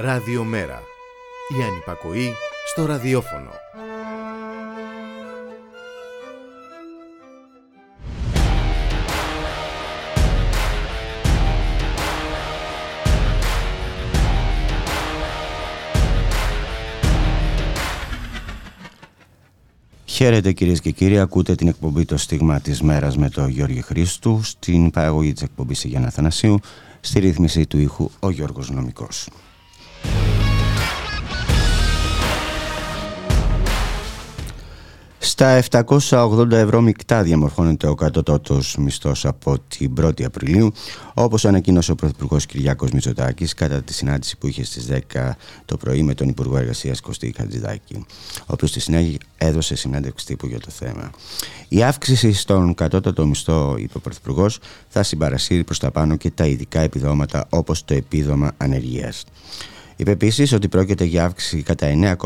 Ραδιομέρα. Η ανυπακοή στο ραδιόφωνο. Χαίρετε κυρίες και κύριοι, ακούτε την εκπομπή Το Στίγμα της Μέρας με τον Γιώργη Χρήστου, στην παραγωγή της εκπομπής Γιάννα Θανασίου, στη ρύθμιση του ήχου ο Γιώργος Νομικός. Στα 780 ευρώ μεικτά διαμορφώνεται ο κατώτατος μισθός από την 1η Απριλίου, όπως ανακοίνωσε ο Πρωθυπουργός Κυριάκος Μητσοτάκης κατά τη συνάντηση που είχε στις 10 το πρωί με τον Υπουργό Εργασίας Κωστή Χατζηδάκη, ο οποίος στη συνέχεια έδωσε συνέντευξη τύπου για το θέμα. Η αύξηση στον κατώτατο μισθό, είπε ο Πρωθυπουργός, θα συμπαρασύρει προς τα πάνω και τα ειδικά επιδόματα όπως το επίδομα ανεργίας. Είπε επίσης ότι πρόκειται για αύξηση κατά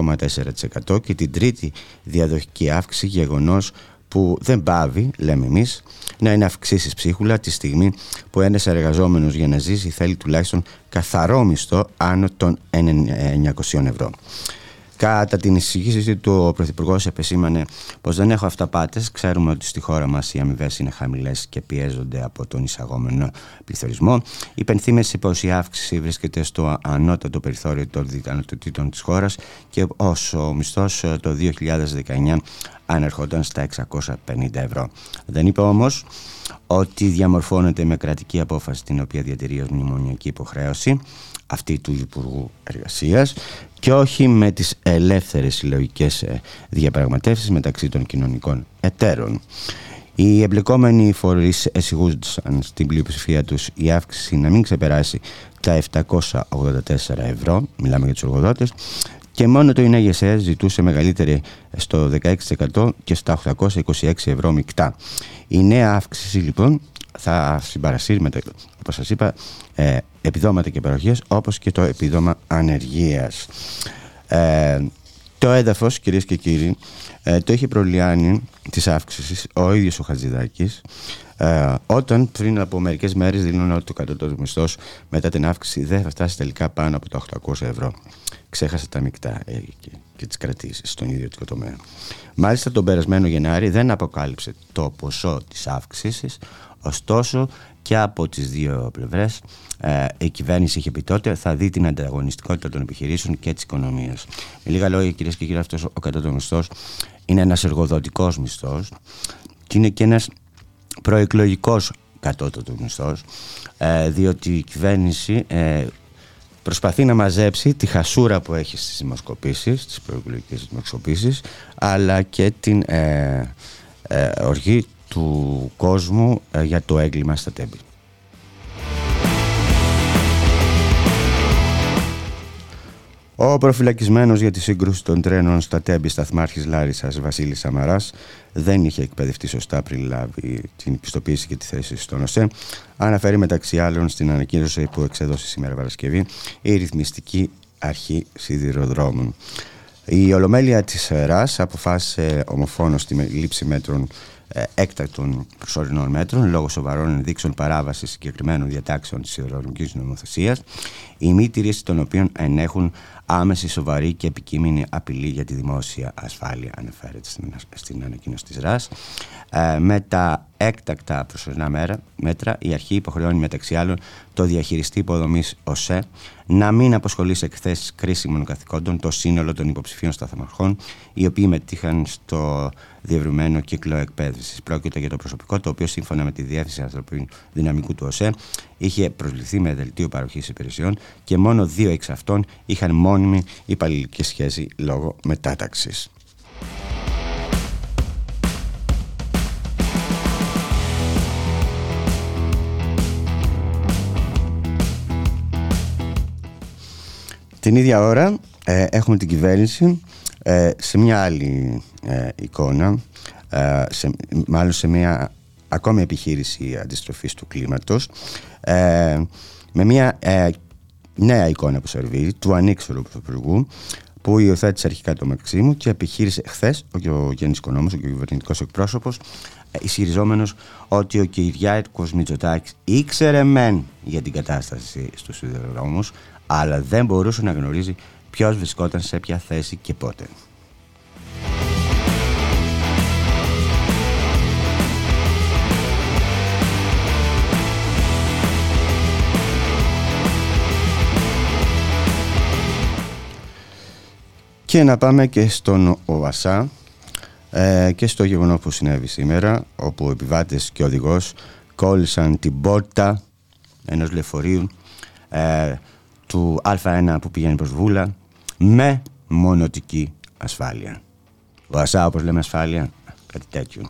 9,4% και την τρίτη διαδοχική αύξηση γεγονός που δεν πάβει, λέμε εμείς, να είναι αυξήσεις ψίχουλα τη στιγμή που ένας εργαζόμενος για να ζήσει θέλει τουλάχιστον καθαρό μισθό άνω των 900 ευρώ. Κατά την εισηγήση του, ο Πρωθυπουργός επεσήμανε πως δεν έχω αυταπάτες. Ξέρουμε ότι στη χώρα μας οι αμοιβές είναι χαμηλές και πιέζονται από τον εισαγόμενο πληθωρισμό. Υπενθύμησε πως η αύξηση βρίσκεται στο ανώτατο περιθώριο των δυνατοτήτων της χώρας και όσο ο μισθός το 2019 ανερχόταν στα 650 ευρώ. Δεν είπε όμως ότι διαμορφώνεται με κρατική απόφαση την οποία διατηρεί ως μνημονιακή υποχρέωση αυτή του Υπουργού Εργασίας και όχι με τις ελεύθερες συλλογικές ε, διαπραγματεύσεις μεταξύ των κοινωνικών εταίρων. Οι εμπλεκόμενοι φορείς εσυγούσαν στην πλειοψηφία τους η αύξηση να μην ξεπεράσει τα 784 ευρώ, μιλάμε για τους εργοδότες, και μόνο το ΙΝΕΓΕΣΕ ζητούσε μεγαλύτερη στο 16% και στα 826 ευρώ μεικτά. Η νέα αύξηση λοιπόν θα συμπαρασύρει με το, όπως σας είπα ε, επιδόματα και παροχές όπως και το επίδομα ανεργίας. Ε, το έδαφος κυρίες και κύριοι ε, το έχει προλιάνει της αύξησης ο ίδιος ο Χατζηδάκης ε, όταν πριν από μερικές μέρες δίνουν ότι το κατώτατο μισθός μετά την αύξηση δεν θα φτάσει τελικά πάνω από τα 800 ευρώ. Ξέχασε τα μεικτά ε, και, και τις κρατήσεις στον ιδιωτικό τομέα. Μάλιστα τον περασμένο Γενάρη δεν αποκάλυψε το ποσό της αύξησης ωστόσο και από τις δύο πλευρές ε, η κυβέρνηση είχε πει τότε θα δει την ανταγωνιστικότητα των επιχειρήσεων και της οικονομίας. Με λίγα λόγια κυρίες και κύριοι αυτός ο κατώτατος μισθός είναι ένας εργοδοτικός μισθός και είναι και ένας προεκλογικός κατώτατος μισθός ε, διότι η κυβέρνηση ε, προσπαθεί να μαζέψει τη χασούρα που έχει στις δημοσκοπήσεις, τις προεκλογικές δημοσκοπήσεις αλλά και την ε, ε οργή του κόσμου ε, για το έγκλημα στα τέμπη. Ο προφυλακισμένος για τη σύγκρουση των τρένων στα τέμπη σταθμάρχης Λάρισας Βασίλης Σαμαράς δεν είχε εκπαιδευτεί σωστά πριν λάβει την πιστοποίηση και τη θέση στον ΟΣΕ. Αναφέρει μεταξύ άλλων στην ανακοίνωση που εξέδωσε σήμερα Παρασκευή η ρυθμιστική αρχή σιδηροδρόμων. Η Ολομέλεια της ΡΑΣ αποφάσισε ομοφόνος τη λήψη μέτρων ε, έκτακτων προσωρινών μέτρων λόγω σοβαρών ενδείξεων παράβασης συγκεκριμένων διατάξεων της υδρολογική νομοθεσίας, η μη τηρήση των οποίων ενέχουν άμεση, σοβαρή και επικείμενη απειλή για τη δημόσια ασφάλεια, αναφέρεται στην ανακοίνωση της ΡΑΣ. Ε, με τα έκτακτα προσωρινά μέρα, μέτρα, η αρχή υποχρεώνει μεταξύ άλλων το διαχειριστή υποδομής ΟΣΕ να μην αποσχολεί σε εκθέσεις κρίσιμων καθηκόντων το σύνολο των υποψηφίων σταθμαρχών, οι οποίοι μετήχαν στο διευρυμένο κύκλο εκπαίδευσης. Πρόκειται για το προσωπικό το οποίο, σύμφωνα με τη Διεύθυνση Ανθρωπίνου Δυναμικού του ΟΣΕ, είχε προσληφθεί με δελτίο παροχής υπηρεσιών και μόνο δύο εξ αυτών είχαν μόνιμη υπαλληλική σχέση λόγω μετάταξης. Την ίδια ώρα ε, έχουμε την κυβέρνηση ε, σε μια άλλη ε, εικόνα, ε, σε, μάλλον σε μια ακόμη επιχείρηση αντιστροφής του κλίματος, με μια νέα εικόνα που σερβίρει του ανήξερου πρωθυπουργού, που υιοθέτησε αρχικά το Μαξίμου και επιχείρησε χθες ο, ο Γιάννη Κονόμο, ο κυβερνητικός εκπρόσωπος, ισχυριζόμενος ότι ο Κυριάκος Μητσοτάκης ήξερε μεν για την κατάσταση στους σιδηροδρόμους, αλλά δεν μπορούσε να γνωρίζει ποιος βρισκόταν σε ποια θέση και πότε. Και να πάμε και στον ΟΑΣΑ ε, και στο γεγονός που συνέβη σήμερα όπου ο επιβάτες και ο οδηγός κόλλησαν την πόρτα ενός λεωφορείου ε, του Α1 που πηγαίνει προς Βούλα με μονοτική ασφάλεια. ΟΑΣΑ όπως λέμε ασφάλεια, κάτι τέτοιο.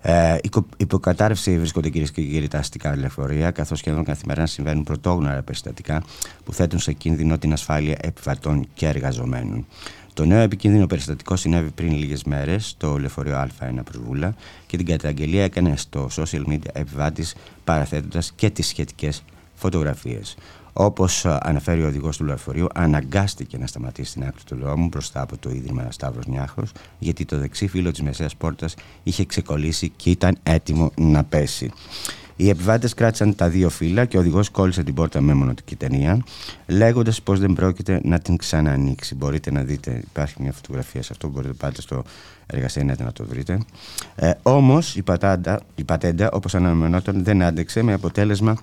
Ε, υποκατάρρευση βρίσκονται κυρίες και κύριοι τα αστικά λεωφορεία, καθώς σχεδόν καθημερινά συμβαίνουν πρωτόγνωρα περιστατικά που θέτουν σε κίνδυνο την ασφάλεια επιβατών και εργαζομένων. Το νέο επικίνδυνο περιστατικό συνέβη πριν λίγες μέρες στο λεωφορείο Α1 Προσβούλα και την καταγγελία έκανε στο social media επιβάτης παραθέτοντας και τις σχετικές φωτογραφίες. Όπως αναφέρει ο οδηγός του λεωφορείου, αναγκάστηκε να σταματήσει στην άκρη του δρόμου μπροστά από το ίδρυμα Σταύρο Νιάχρο, γιατί το δεξί φύλλο της μεσαίας πόρτας είχε ξεκολλήσει και ήταν έτοιμο να πέσει. Οι επιβάτες κράτησαν τα δύο φύλλα και ο οδηγός κόλλησε την πόρτα με μονοτική ταινία, λέγοντας πως δεν πρόκειται να την ξανανοίξει. Μπορείτε να δείτε, υπάρχει μια φωτογραφία σε αυτό, μπορείτε να πάτε στο εργασία να το βρείτε. Ε, Όμως η, η πατέντα, όπως αναμενόταν, δεν άντεξε με αποτέλεσμα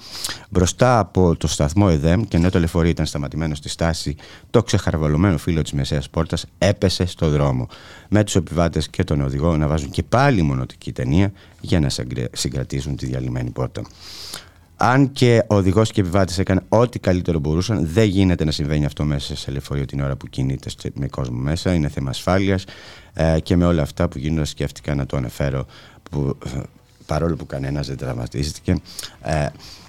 μπροστά από το σταθμό ΕΔΕΜ και ενώ το λεωφορείο ήταν σταματημένο στη στάση, το ξεχαρβαλωμένο φύλλο της μεσαίας πόρτας έπεσε στο δρόμο. Με τους επιβάτες και τον οδηγό να βάζουν και πάλι μονοτική ταινία για να συγκρατήσουν τη διαλυμένη πόρτα. Αν και ο οδηγός και οι επιβάτε έκαναν ό,τι καλύτερο μπορούσαν, δεν γίνεται να συμβαίνει αυτό μέσα σε λεωφορείο την ώρα που κινείται με κόσμο μέσα. Είναι θέμα ασφάλειας ε, και με όλα αυτά που γίνονται, σκέφτηκα να το αναφέρω. Που, ε, παρόλο που κανένας δεν τραυματίστηκε, ε,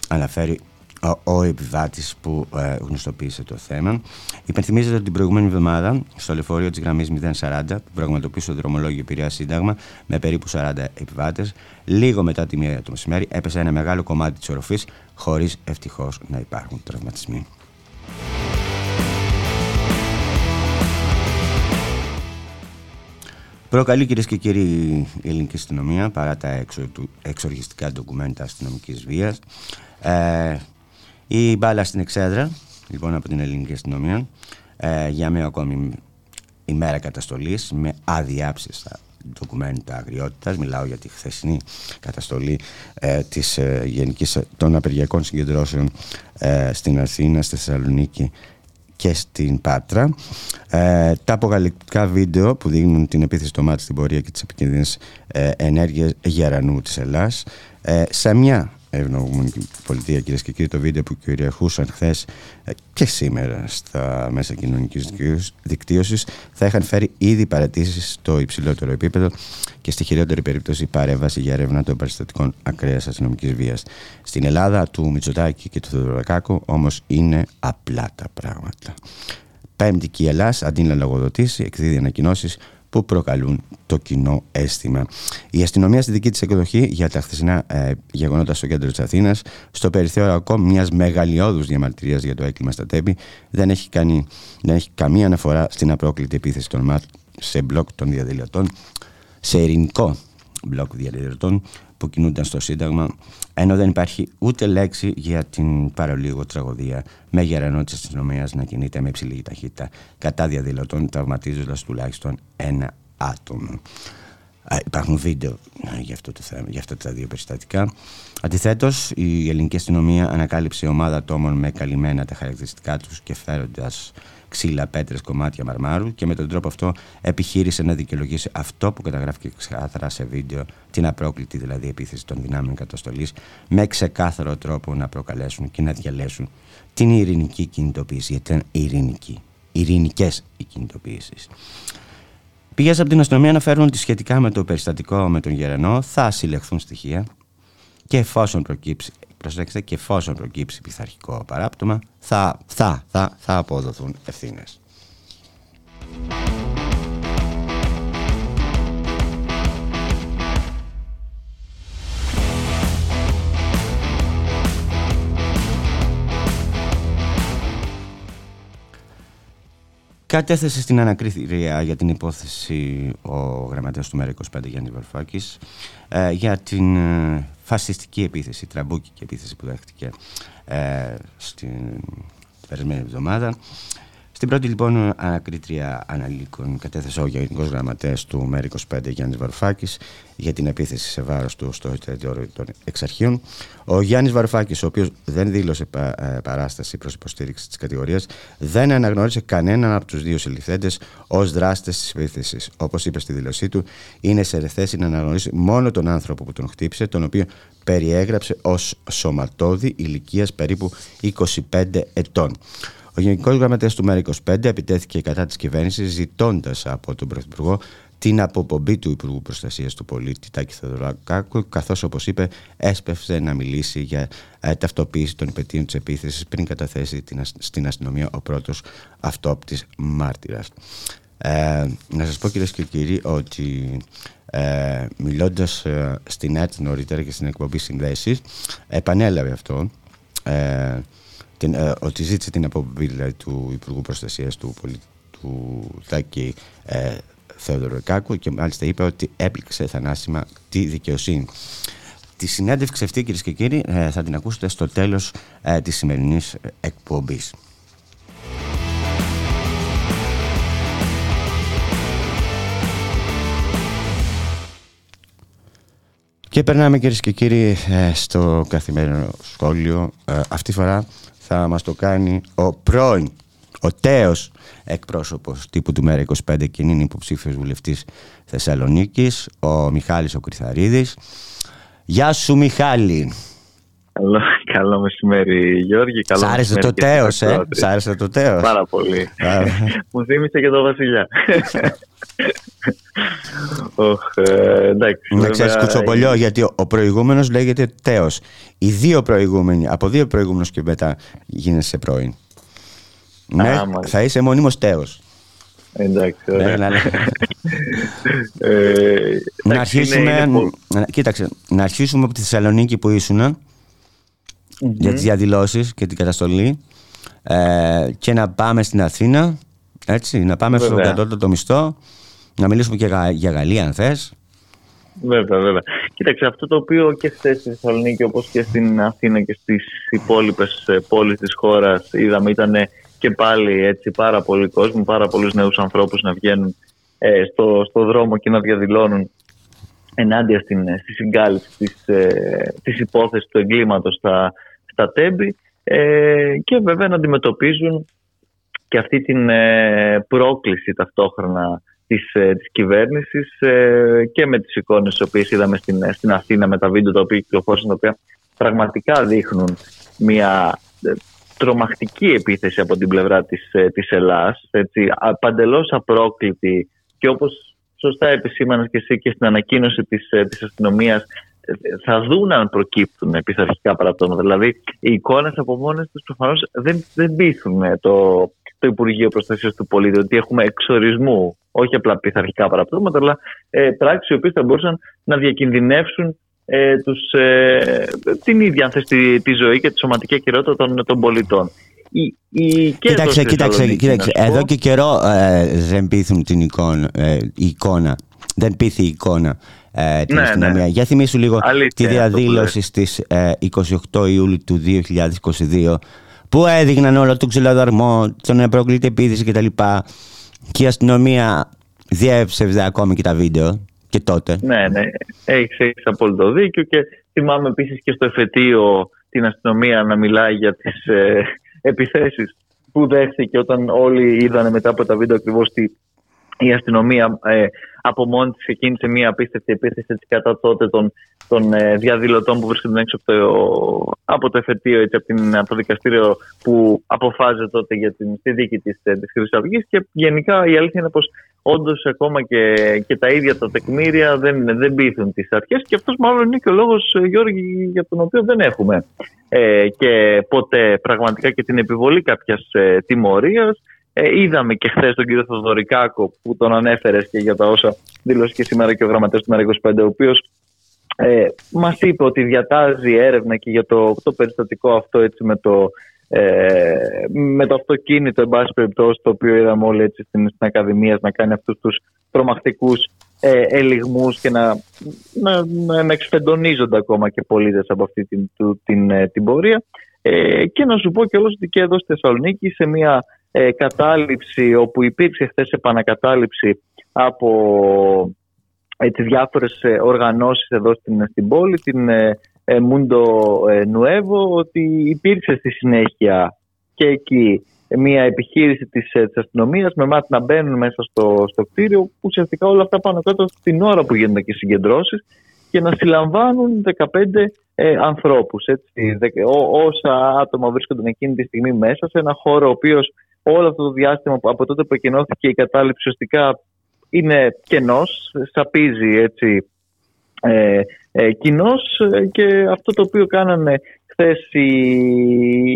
αναφέρει ο, ο επιβάτης που ε, γνωστοποίησε το θέμα. Υπενθυμίζεται ότι την προηγούμενη εβδομάδα στο λεωφορείο της γραμμής 040 που πραγματοποίησε το δρομολόγιο Πειραιά Σύνταγμα με περίπου 40 επιβάτες, λίγο μετά τη μία το μεσημέρι έπεσε ένα μεγάλο κομμάτι της οροφής χωρίς ευτυχώς να υπάρχουν τραυματισμοί. Προκαλεί κυρίες και κύριοι η ελληνική αστυνομία παρά τα εξο, εξοργιστικά ντοκουμέντα αστυνομικής βίας. Ε, η μπάλα στην εξέδρα, λοιπόν, από την ελληνική αστυνομία, ε, για μια ακόμη ημέρα καταστολής με αδιάψιστα ντοκουμέντα αγριότητας. Μιλάω για τη χθεσινή καταστολή ε, της, ε, γενικής, των απεργιακών συγκεντρώσεων ε, στην Αθήνα, στη Θεσσαλονίκη και στην Πάτρα. Ε, τα αποκαλυπτικά βίντεο που δείχνουν την επίθεση στο μάτι στην πορεία και τις επικίνδυνες ε, ενέργειες γερανού της Ελλάς. Ε, σε μια ευγνωμονική πολιτεία, κυρίες και κύριοι, το βίντεο που κυριαρχούσαν χθες ε, και σήμερα στα μέσα κοινωνικής δικτύωσης θα είχαν φέρει ήδη παρατήσεις στο υψηλότερο επίπεδο και στη χειρότερη περίπτωση παρέμβαση για έρευνα των περιστατικών ακραίας αστυνομικής βίας. Στην Ελλάδα του Μητσοτάκη και του Θεοδωρακάκου όμως είναι απλά τα πράγματα. Πέμπτη και η Ελλάδα, αντί να λογοδοτήσει, εκδίδει ανακοινώσεις που προκαλούν το κοινό αίσθημα. Η αστυνομία στη δική της εκδοχή για τα χθεσινά ε, γεγονότα στο κέντρο της Αθήνας, στο περιθώριο ακόμη μιας μεγαλειώδους διαμαρτυρίας για το έγκλημα στα τέμπη, δεν έχει, κάνει, δεν έχει καμία αναφορά στην απρόκλητη επίθεση των ΜΑΤ σε μπλοκ των διαδηλωτών, σε ειρηνικό μπλοκ διαδηλωτών που κινούνταν στο Σύνταγμα, ενώ δεν υπάρχει ούτε λέξη για την παρολίγο τραγωδία με γερανό της αστυνομίας να κινείται με υψηλή ταχύτητα κατά διαδηλωτών, τραυματίζοντας τουλάχιστον ένα άτομο. υπάρχουν βίντεο για, αυτό το θέμα, για αυτά τα δύο περιστατικά. Αντιθέτως, η ελληνική αστυνομία ανακάλυψε ομάδα ατόμων με καλυμμένα τα χαρακτηριστικά τους και φέροντας ξύλα, πέτρες, κομμάτια μαρμάρου και με τον τρόπο αυτό επιχείρησε να δικαιολογήσει αυτό που καταγράφηκε ξεκάθαρα σε βίντεο, την απρόκλητη δηλαδή επίθεση των δυνάμεων καταστολής, με ξεκάθαρο τρόπο να προκαλέσουν και να διαλέσουν την ειρηνική κινητοποίηση. Γιατί ήταν ειρηνική. Ειρηνικές οι κινητοποιήσει. Πηγές από την αστυνομία αναφέρουν ότι σχετικά με το περιστατικό με τον Γερανό θα συλλεχθούν στοιχεία και εφόσον προκύψει προσέξτε, και εφόσον προκύψει πειθαρχικό παράπτωμα, θα, θα, θα, θα αποδοθούν ευθύνες. Κατέθεσε στην ανακρίτρια για την υπόθεση ο γραμματέας του ΜΕΡΑ25 Γιάννης Βαρουφάκης ε, για την ε, φασιστική επίθεση, τραμπούκικη επίθεση που δέχτηκε ε, στην την περασμένη εβδομάδα. Στην πρώτη λοιπόν ανακρίτρια ανηλίκων κατέθεσε ο Γενικός Γραμματέας του ΜΕΡΑ25 Γιάννης Βαρουφάκης για την επίθεση σε βάρος του στο εστιατόριο των εξαρχείων. Ο Γιάννης Βαρουφάκης, ο οποίος δεν δήλωσε ε, παράσταση προς υποστήριξη της κατηγορίας, δεν αναγνώρισε κανέναν από τους δύο συλληφθέντες ως δράστες της επίθεσης. Όπως είπε στη δήλωσή του, είναι σε θέση να αναγνωρίσει μόνο τον άνθρωπο που τον χτύπησε, τον οποίο περιέγραψε ως σωματόδη ηλικίας περίπου 25 ετών. Ο Γενικός Γραμματέας του ΜΕΡΑ25 επιτέθηκε κατά της κυβέρνησης, ζητώντας από τον Πρωθυπουργό την αποπομπή του Υπουργού Προστασίας του Πολίτη Τάκη Θεοδωράκου, καθώς όπως είπε, έσπευσε να μιλήσει για ε, ταυτοποίηση των υπετίων της επίθεσης πριν καταθέσει την, στην αστυνομία ο πρώτος αυτόπτης μάρτυρας. Ε, να σας πω κυρίες και κύριοι ότι ε, μιλώντας ε, στην ΕΤ νωρίτερα και στην εκπομπή συνδέσεις επανέλαβε αυτό ε, την, ε, ότι ζήτησε την αποβολή δηλαδή, του Υπουργού Προστασίας του, του Τάκη ε, Κάκου και μάλιστα είπε ότι έπληξε θανάσιμα τη δικαιοσύνη. Τη συνέντευξη αυτή κυρίες και κύριοι ε, θα την ακούσετε στο τέλος ε, της σημερινής εκπομπής. Και περνάμε κυρίες και κύριοι ε, στο καθημερινό σχόλιο. Αυτή τη φορά θα μας το κάνει ο πρώην, ο τέος εκπρόσωπος τύπου του ΜΕΡΑ25 και είναι υποψήφιος βουλευτής Θεσσαλονίκης, ο Μιχάλης ο Κρυθαρίδης. Γεια σου Μιχάλη. Καλό, καλό μεσημέρι Γιώργη. Καλό Σ' άρεσε το τέος, ε; Σ' άρεσε το τέος. Πάρα πολύ. Μου θύμισε και το βασιλιά. ε, εντάξει. Να ξέρεις κουτσομπολιό, γιατί ο, ο προηγούμενος λέγεται τέος. Οι δύο προηγούμενοι, από δύο προηγούμενους και μετά γίνεσαι πρώην. Ναι, θα είσαι μόνιμος τέος. Εντάξει, ναι, ωραία. Ναι, ναι. ε, να αρχίσουμε, κοίταξε, να αρχίσουμε από τη Θεσσαλονίκη που ήσουν για τις διαδηλώσεις και την καταστολή ε, και να πάμε στην Αθήνα, έτσι, να πάμε Βέβαια. στο κατώτατο μισθό, να μιλήσουμε και για Γαλλία αν θες. Βέβαια, βέβαια. Κοίταξε, αυτό το οποίο και χθες στη Θεσσαλονίκη όπως και στην Αθήνα και στις υπόλοιπες ε, πόλεις της χώρας είδαμε ήταν και πάλι έτσι πάρα πολύ κόσμο, πάρα πολλούς νέους ανθρώπους να βγαίνουν ε, στο, στο δρόμο και να διαδηλώνουν ενάντια στην, στη συγκάλυψη της, ε, της υπόθεσης του εγκλήματος στα, στα τέμπη ε, και βέβαια να αντιμετωπίζουν και αυτή την ε, πρόκληση ταυτόχρονα της, ε, της κυβέρνησης ε, και με τις εικόνες τις οποίες είδαμε στην, στην Αθήνα με τα βίντεο τα οποία κυκλοφόρησαν τα οποία πραγματικά δείχνουν μια τρομακτική επίθεση από την πλευρά της, της Ελλάς έτσι, παντελώς απρόκλητη και όπως σωστά επισήμανες και εσύ και στην ανακοίνωση της, της αστυνομίας θα δουν αν προκύπτουν πειθαρχικά παραπτώματα. Δηλαδή, οι εικόνες από μόνες τους προφανώς δεν, δεν πείθουν το, το Υπουργείο Προστασίας του Πολίτη ότι έχουμε εξορισμού, όχι απλά πειθαρχικά παραπτώματα, αλλά ε, πράξεις οι οποίες θα μπορούσαν να διακινδυνεύσουν ε, τους, ε, την ίδια αν τη, τη, ζωή και τη σωματική ακυρότητα των, των πολιτών. Η, η, κοίταξε, κοίταξε, κοίταξε. Εδώ και καιρό ε, δεν πείθουν την εικόνα, ε, η εικόνα. Δεν πείθει η εικόνα ε, την ναι, αστυνομία. Ναι. Για θυμίσου λίγο τη διαδήλωση στις 28 Ιούλιου του 2022 που έδειχναν όλο τον ξυλοδαρμό, τον προκλήτη επίθεση κτλ. Και η αστυνομία διέψευδε ακόμη και τα βίντεο και τότε. Ναι, ναι, έχεις έχεις απόλυτο δίκιο και θυμάμαι επίσης και στο εφετείο την αστυνομία να μιλάει για τις ε, επιθέσεις που δέχθηκε όταν όλοι είδαν μετά από τα βίντεο ακριβώς τι η αστυνομία ε, από μόνη της ξεκίνησε μια απίστευτη επίθεση κατά τότε των, των ε, διαδηλωτών που βρίσκονταν έξω από το, από το εφετείο, έτσι, από, την, από το δικαστήριο που αποφάσιζε τότε για την, στη δίκη της της ε, Χρυσής Αυγής. Και γενικά η αλήθεια είναι πως όντως ακόμα και, και τα ίδια τα τεκμήρια δεν, δεν πείθουν τις αρχές. Και αυτός μάλλον είναι και ο λόγος, ε, Γιώργη, για τον οποίο δεν έχουμε ε, και ποτέ πραγματικά και την επιβολή κάποιας ε, τιμωρίας. Ε, είδαμε και χθες τον κύριο Θοδωρικάκο που τον ανέφερες και για τα όσα δήλωσε και σήμερα και ο γραμματέας του ΜΕΡΑ25, ο οποίος ε, μας είπε ότι διατάζει έρευνα και για το, το περιστατικό αυτό έτσι με το, ε, με το αυτοκίνητο, εν πάση περιπτώσει, το οποίο είδαμε όλοι έτσι στην, στην Ακαδημία να κάνει αυτούς τους τρομακτικούς ε, ελιγμούς και να, να, να, να εξφεντονίζονται ακόμα και πολίτες από αυτή την, την, την, ε, την πορεία. Ε, και να σου πω και ότι και εδώ στη Θεσσαλονίκη σε μια ε, κατάληψη όπου υπήρξε χθες επανακατάληψη από έτσι, διάφορες ε, οργανώσεις εδώ στην, στην πόλη, την ε, Mundo Nuevo, ότι υπήρξε στη συνέχεια και εκεί μια επιχείρηση της, της αστυνομίας με μάτι να μπαίνουν μέσα στο, στο κτίριο που ουσιαστικά όλα αυτά πάνω κάτω την ώρα που γίνονται και οι συγκεντρώσεις και να συλλαμβάνουν 15 ε, ανθρώπους. Έτσι, όσα άτομα βρίσκονταν εκείνη τη στιγμή μέσα σε ένα χώρο ο οποίος όλο αυτό το διάστημα από τότε που εκκοινώθηκε η κατάληψη ουσιαστικά είναι κενός, σαπίζει έτσι ε, ε, κοινός ε, και αυτό το οποίο κάνανε χθες οι,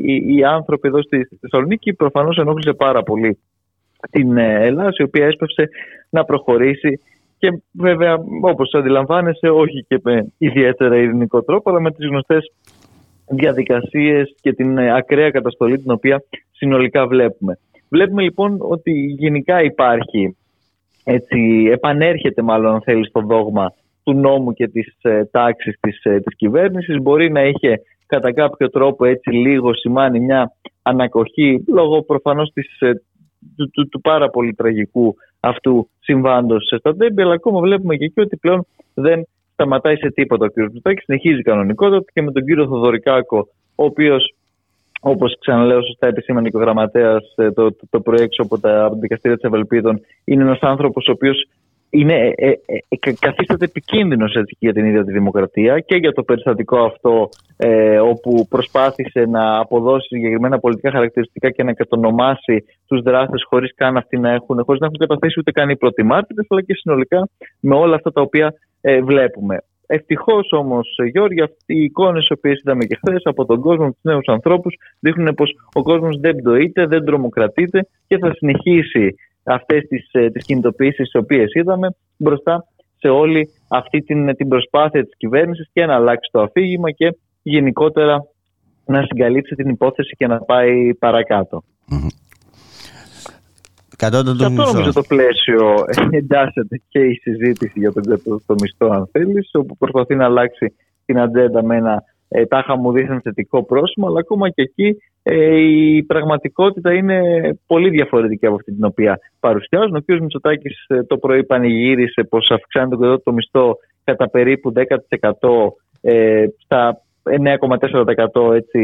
οι, οι, άνθρωποι εδώ στη, Θεσσαλονίκη προφανώς ενόχλησε πάρα πολύ την ε, Ελλάδα η οποία έσπευσε να προχωρήσει και βέβαια όπως αντιλαμβάνεσαι όχι και με ιδιαίτερα ειρηνικό τρόπο αλλά με τις γνωστές διαδικασίες και την ε, ακραία καταστολή την οποία συνολικά βλέπουμε. Βλέπουμε λοιπόν ότι γενικά υπάρχει, έτσι, επανέρχεται μάλλον αν θέλεις στο δόγμα του νόμου και της ε, τάξης της, ε, της κυβέρνησης. Μπορεί να είχε κατά κάποιο τρόπο έτσι λίγο σημάνει μια ανακοχή λόγω προφανώς της, ε, του, του, του, πάρα πολύ τραγικού αυτού συμβάντος στα τέμπη αλλά ακόμα βλέπουμε και εκεί ότι πλέον δεν σταματάει σε τίποτα ο κ. Μητσοτάκης συνεχίζει κανονικότατα και με τον κύριο Θοδωρικάκο ο οποίος Όπως ξαναλέω, σωστά επισήμανε και ο γραμματέας ε, το, το, το πρωί έξω από τα δικαστήρια της Ευελπίδων, είναι ένας άνθρωπος ο οποίος είναι, ε, ε, ε, καθίσταται επικίνδυνος για την ίδια τη δημοκρατία και για το περιστατικό αυτό ε, όπου προσπάθησε να αποδώσει συγκεκριμένα πολιτικά χαρακτηριστικά και να κατονομάσει τους δράστες χωρίς καν αυτοί να έχουν, χωρίς να έχουν καταθέσει ούτε καν οι πρώτοι αλλά και συνολικά με όλα αυτά τα οποία ε, βλέπουμε. Ευτυχώς όμως, Γιώργη, αυτοί οι εικόνες οι οποίες είδαμε και χθες από τον κόσμο, τους νέους ανθρώπους, δείχνουν πως ο κόσμος δεν πτωείται, δεν τρομοκρατείται και θα συνεχίσει αυτές τις τις ε, κινητοποιήσεις τις οποίες είδαμε μπροστά σε όλη αυτή την, την προσπάθεια της κυβέρνησης και να αλλάξει το αφήγημα και γενικότερα να συγκαλύψει την υπόθεση και να πάει παρακάτω. Κατώτατο Σε αυτό νομίζω το πλαίσιο εντάσσεται και η συζήτηση για τον το μισθό, αν θέλεις, όπου προσπαθεί να αλλάξει την ατζέντα με ένα ε, τάχα μου δείχνει θετικό πρόσημο, αλλά ακόμα και εκεί ε, η πραγματικότητα είναι πολύ διαφορετική από αυτή την οποία παρουσιάζουν. Ο κ. Μητσοτάκης ε, το πρωί πανηγύρισε πως αυξάνει τον το μισθό κατά περίπου 10% ε, στα 9,4% έτσι,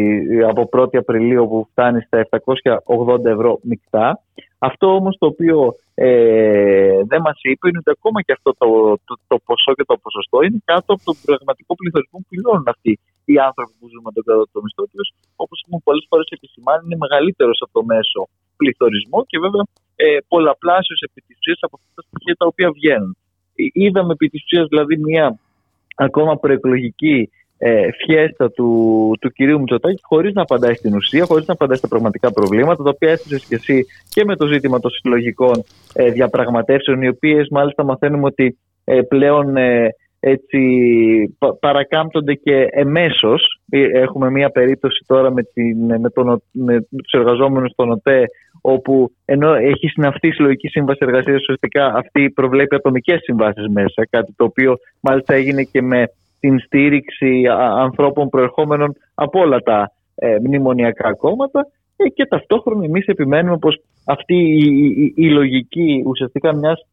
από 1η Απριλίου που φτάνει στα 780 ευρώ μεικτά. Αυτό όμως το οποίο ε, δεν μας είπε είναι ότι ακόμα και αυτό το, το, το, ποσό και το ποσοστό είναι κάτω από τον πραγματικό πληθωρισμό που πληρώνουν αυτοί οι άνθρωποι που ζουν με τον το μισθό, ο οποίος όπως έχουμε πολλές φορές επισημάνει είναι μεγαλύτερος από το μέσο πληθωρισμό και βέβαια ε, πολλαπλάσιος επί της ουσίας από αυτά τα στοιχεία τα οποία βγαίνουν. Ε, είδαμε επί της ουσίας δηλαδή μια ακόμα προεκλογική ε, φιέστα του, του κυρίου Μητσοτάκη χωρίς να απαντάει στην ουσία, χωρίς να απαντάει στα πραγματικά προβλήματα, τα οποία έθεσε και εσύ και με το ζήτημα των συλλογικών ε, διαπραγματεύσεων, οι οποίες μάλιστα μαθαίνουμε ότι ε, πλέον ε, έτσι παρακάμπτονται και εμέσως. Ε, έχουμε μία περίπτωση τώρα με, την, με, τον, με τους εργαζόμενους στον ΟΤΕ όπου ενώ έχει συναυτεί συλλογική σύμβαση εργασίας, ουσιαστικά αυτή προβλέπει ατομικές συμβάσεις μέσα. Κάτι το οποίο μάλιστα έγινε και με την στήριξη ανθρώπων προερχόμενων από όλα τα ε, μνημονιακά κόμματα ε, και ταυτόχρονα εμείς επιμένουμε πως αυτή η, λογική ουσιαστικά μιας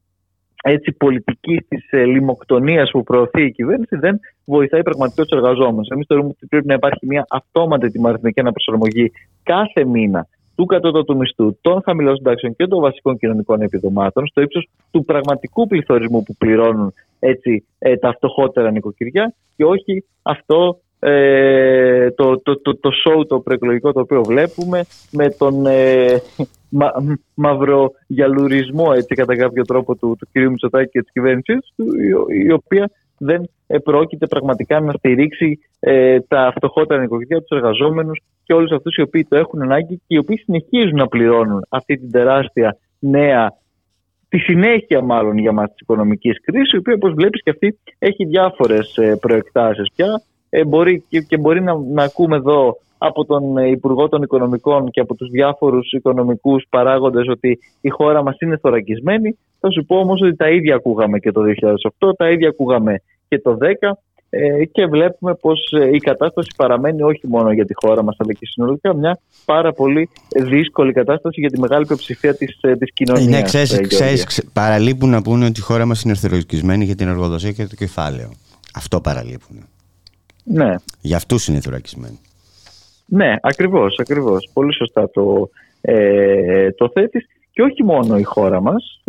έτσι πολιτικής της ε, λιμοκτονίας που προωθεί η κυβέρνηση δεν βοηθάει πραγματικά τους εργαζόμενους. Εμείς θεωρούμε ότι πρέπει να υπάρχει μια αυτόματη τιμαριθμική αναπροσαρμογή κάθε μήνα του κατώτατου μισθού, των χαμηλών συντάξεων και των βασικών κοινωνικών επιδομάτων στο ύψος του πραγματικού πληθωρισμού που πληρώνουν έτσι, ε, τα φτωχότερα νοικοκυριά και όχι αυτό ε, το, το, το, το show το προεκλογικό το οποίο βλέπουμε με τον ε, μα, μαυρογιαλουρισμό έτσι κατά κάποιο τρόπο του, του κ. Μητσοτάκη και της κυβέρνησης του η, οποία δεν πρόκειται πραγματικά να στηρίξει ε, τα φτωχότερα νοικοκυριά, τους εργαζόμενους και όλους αυτούς οι οποίοι το έχουν ανάγκη και οι οποίοι συνεχίζουν να πληρώνουν αυτή την τεράστια νέα τη συνέχεια μάλλον για μας της οικονομικής κρίσης, η οποία όπως βλέπεις και αυτή έχει διάφορες ε, προεκτάσεις πια ε, μπορεί, και, μπορεί να, να ακούμε εδώ από τον Υπουργό των Οικονομικών και από τους διάφορους οικονομικούς παράγοντες ότι η χώρα μας είναι θωρακισμένη. Θα σου πω όμως ότι τα ίδια ακούγαμε και το 2008, τα ίδια ακούγαμε και το 10 ε, και βλέπουμε πως ε, η κατάσταση παραμένει όχι μόνο για τη χώρα μας αλλά και συνολικά μια πάρα πολύ δύσκολη κατάσταση για τη μεγάλη πλειοψηφία της, ε, της κοινωνίας. Ναι, ξέρεις, ξέρεις, παραλείπουν να πούνε ότι η χώρα μας είναι ευθεροκισμένη για την εργοδοσία και το κεφάλαιο. Αυτό παραλείπουν. Ναι. Για αυτούς είναι θωρακισμένοι. Ναι, ακριβώς, ακριβώς. Πολύ σωστά το, ε, το θέτεις. Και όχι μόνο η χώρα μας.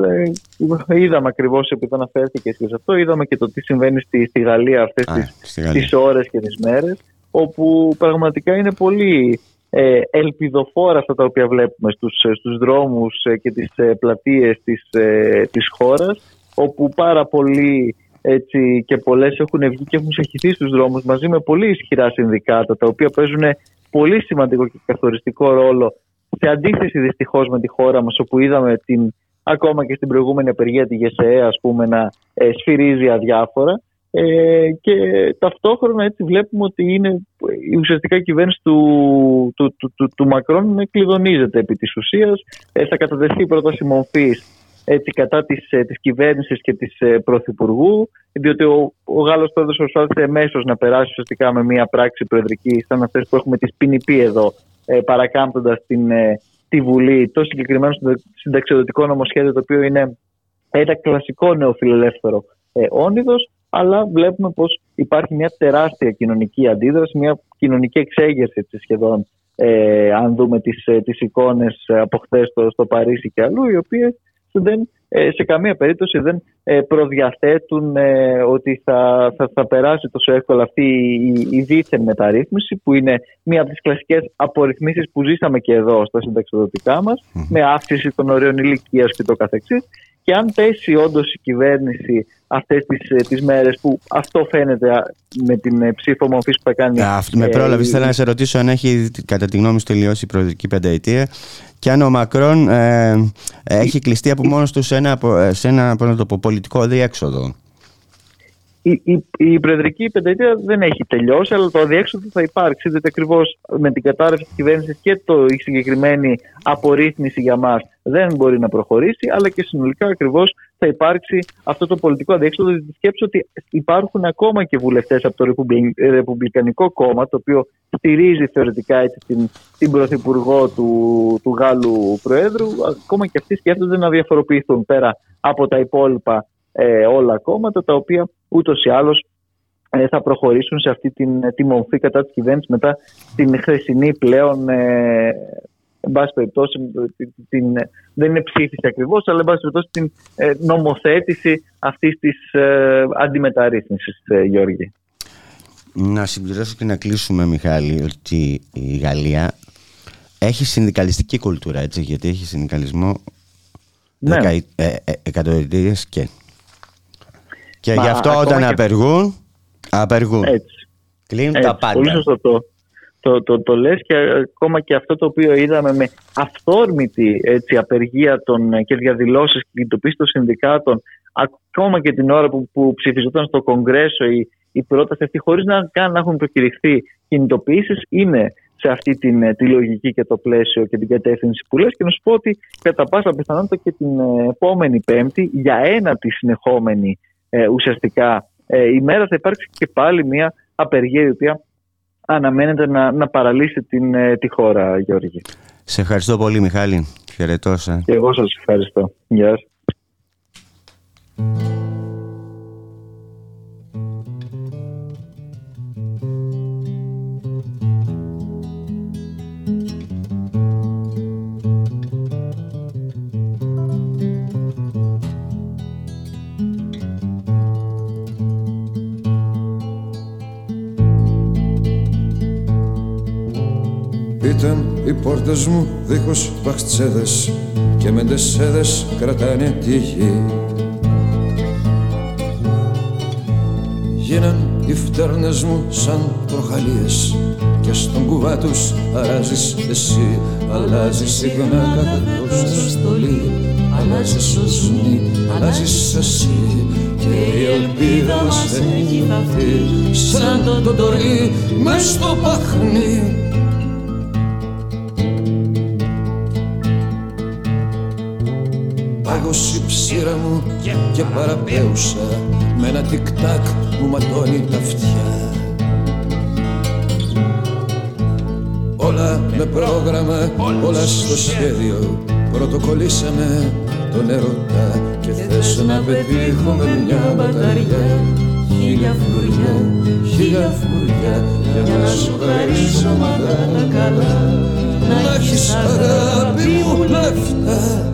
Ε, είδαμε ακριβώς, επειδή αναφέρθηκε και σε αυτό, είδαμε και το τι συμβαίνει στη, στη Γαλλία αυτές Α, τις, τις ώρες και τις μέρες, όπου πραγματικά είναι πολύ ε, ελπιδοφόρα αυτά τα οποία βλέπουμε στους, στους δρόμους ε, και τις ε, πλατείες της, ε, της χώρας, όπου πάρα πολλοί έτσι, και πολλές έχουν βγει και έχουν σεχηθεί στους δρόμους μαζί με πολύ ισχυρά συνδικάτα, τα οποία παίζουν πολύ σημαντικό και καθοριστικό ρόλο σε αντίθεση δυστυχώς με τη χώρα μας, όπου είδαμε την, ακόμα και στην προηγούμενη απεργία τη ΓΕΣΕΕ ας πούμε, να ε, σφυρίζει αδιάφορα. Ε, και ταυτόχρονα έτσι βλέπουμε ότι είναι, η ουσιαστικά κυβέρνηση του, του, του, του, του Μακρόν κλειδονίζεται επί της ουσίας. Ε, θα κατατεθεί πρόταση μορφής έτσι, κατά της, ε, της κυβέρνησης και της ε, Πρωθυπουργού, διότι ο, ο Γάλλος πρόεδρος προσπάθησε εμέσως να περάσει ουσιαστικά με μια πράξη προεδρική, σαν αυτές που έχουμε της ποινική εδώ, ε, παρακάμπτοντας την, ε, τη Βουλή, το συγκεκριμένο συνταξιοδοτικό νομοσχέδιο, το οποίο είναι ένα κλασικό νεοφιλελεύθερο ε, όνειδος, αλλά βλέπουμε πως υπάρχει μια τεράστια κοινωνική αντίδραση, μια κοινωνική εξέγερση σχεδόν, ε, αν δούμε τις, ε, τις εικόνες από χθες στο, στο Παρίσι και αλλού, οι οποίες δεν, ε, σε καμία περίπτωση δεν ε, προδιαθέτουν ε, ότι θα, θα, θα περάσει τόσο εύκολα αυτή η, η δίθεν μεταρρύθμιση που είναι μία από τις κλασικές απορριθμίσεις που ζήσαμε και εδώ στα συνταξιδοτικά μας με αύξηση των ορίων ηλικίας και το καθεξής και αν πέσει όντως η κυβέρνηση αυτές τις τις μέρες που αυτό φαίνεται με την ψήφο μορφής που θα κάνει. με πρόλαβες, θέλω να σε ρωτήσω αν έχει κατά τη γνώμη σου τελειώσει η προεδρική πενταετία και αν ο Μακρόν ε, έχει κλειστεί από μόνος του σε ένα, σε ένα το πολιτικό διέξοδο. Η, η, η προεδρική πενταετία δεν έχει τελειώσει, αλλά το αδιέξοδο θα υπάρξει. Διότι ακριβώς με την κατάρρευση της κυβέρνησης και το, η συγκεκριμένη απορρίθμιση για μας δεν μπορεί να προχωρήσει, αλλά και συνολικά ακριβώς θα υπάρξει αυτό το πολιτικό αδιέξοδο. Διότι σκέψω ότι υπάρχουν ακόμα και βουλευτές από το Ρεπουμπλικανικό Κόμμα, το οποίο στηρίζει θεωρητικά έτσι, την, την πρωθυπουργό του, του Γάλλου Προέδρου. Ακόμα και αυτοί σκέφτονται να διαφοροποιηθούν πέρα από τα υπόλοιπα ε, όλα κόμματα, τα οποία ούτως ή άλλως ε, θα προχωρήσουν σε αυτή την, τη μορφή κατά της κυβέρνησης μετά την χρεσινή πλέον ε, εν πάση περιπτώσει, την, δεν είναι ψήφιση ακριβώς, αλλά εν πάση περιπτώσει την ε, νομοθέτηση αυτής της ε, αντιμεταρρύθμισης, ε, Γιώργη. Να συμπληρώσω και να κλείσουμε, Μιχάλη, ότι η Γαλλία έχει συνδικαλιστική κουλτούρα, έτσι, γιατί έχει συνδικαλισμό ναι. εκατομμύρια και. Και γι' αυτό όταν και... απεργούν, απεργούν. Έτσι. Κλείνουν τα πάντα. Πολύ σωστό το, το, το, το λες και ακόμα και αυτό το οποίο είδαμε με αυθόρμητη έτσι, απεργία των, και διαδηλώσεις και κινητοποίηση των συνδικάτων ακόμα και την ώρα που, που ψηφιζόταν στο Κογκρέσο η, η πρόταση αυτή χωρίς να καν να έχουν προκηρυχθεί κινητοποιήσεις είναι σε αυτή την, τη λογική και το πλαίσιο και την κατεύθυνση που λες. Και να σου πω ότι κατά πάσα πιθανότητα και την επόμενη Πέμπτη για ένα τη συνεχόμενη ε, ουσιαστικά ε, ημέρα θα υπάρξει και πάλι μια απεργία η οποία αναμένεται να, να παραλύσει την, ε, τη χώρα, Γιώργη. Σε ευχαριστώ πολύ, Μιχάλη. Χαιρετώ. Και εγώ σας ευχαριστώ. Γεια σας. Ήταν οι πόρτες μου δίχως βαχτσέδες και με ντεσέδες κρατάνε τη γη. Γίναν οι φτέρνες μου σαν προχαλίες και στον κουβά τους αλλάζεις εσύ. Αλλάζεις συχνά κάθε τόσο στολή αλλάζεις ως αλλάζεις εσύ. Και η ελπίδα μας έχει βαφθεί σαν τον τοντορί μες στο παχνί πάγωσε η ψήρα μου και παραπέουσα με ένα τικ-τάκ μου ματώνει τα αυτιά. Όλα με πρόγραμμα, όλα στο σχέδιο. Πρωτοκολλήσαμε τον ερωτά Και θες να πετύχουμε μια μπαταριά. Χίλια φλουριά, χίλια φλουριά Για να σου χαρίσω μαγά τα καλά. Να έχεις αγάπη μου λεφτά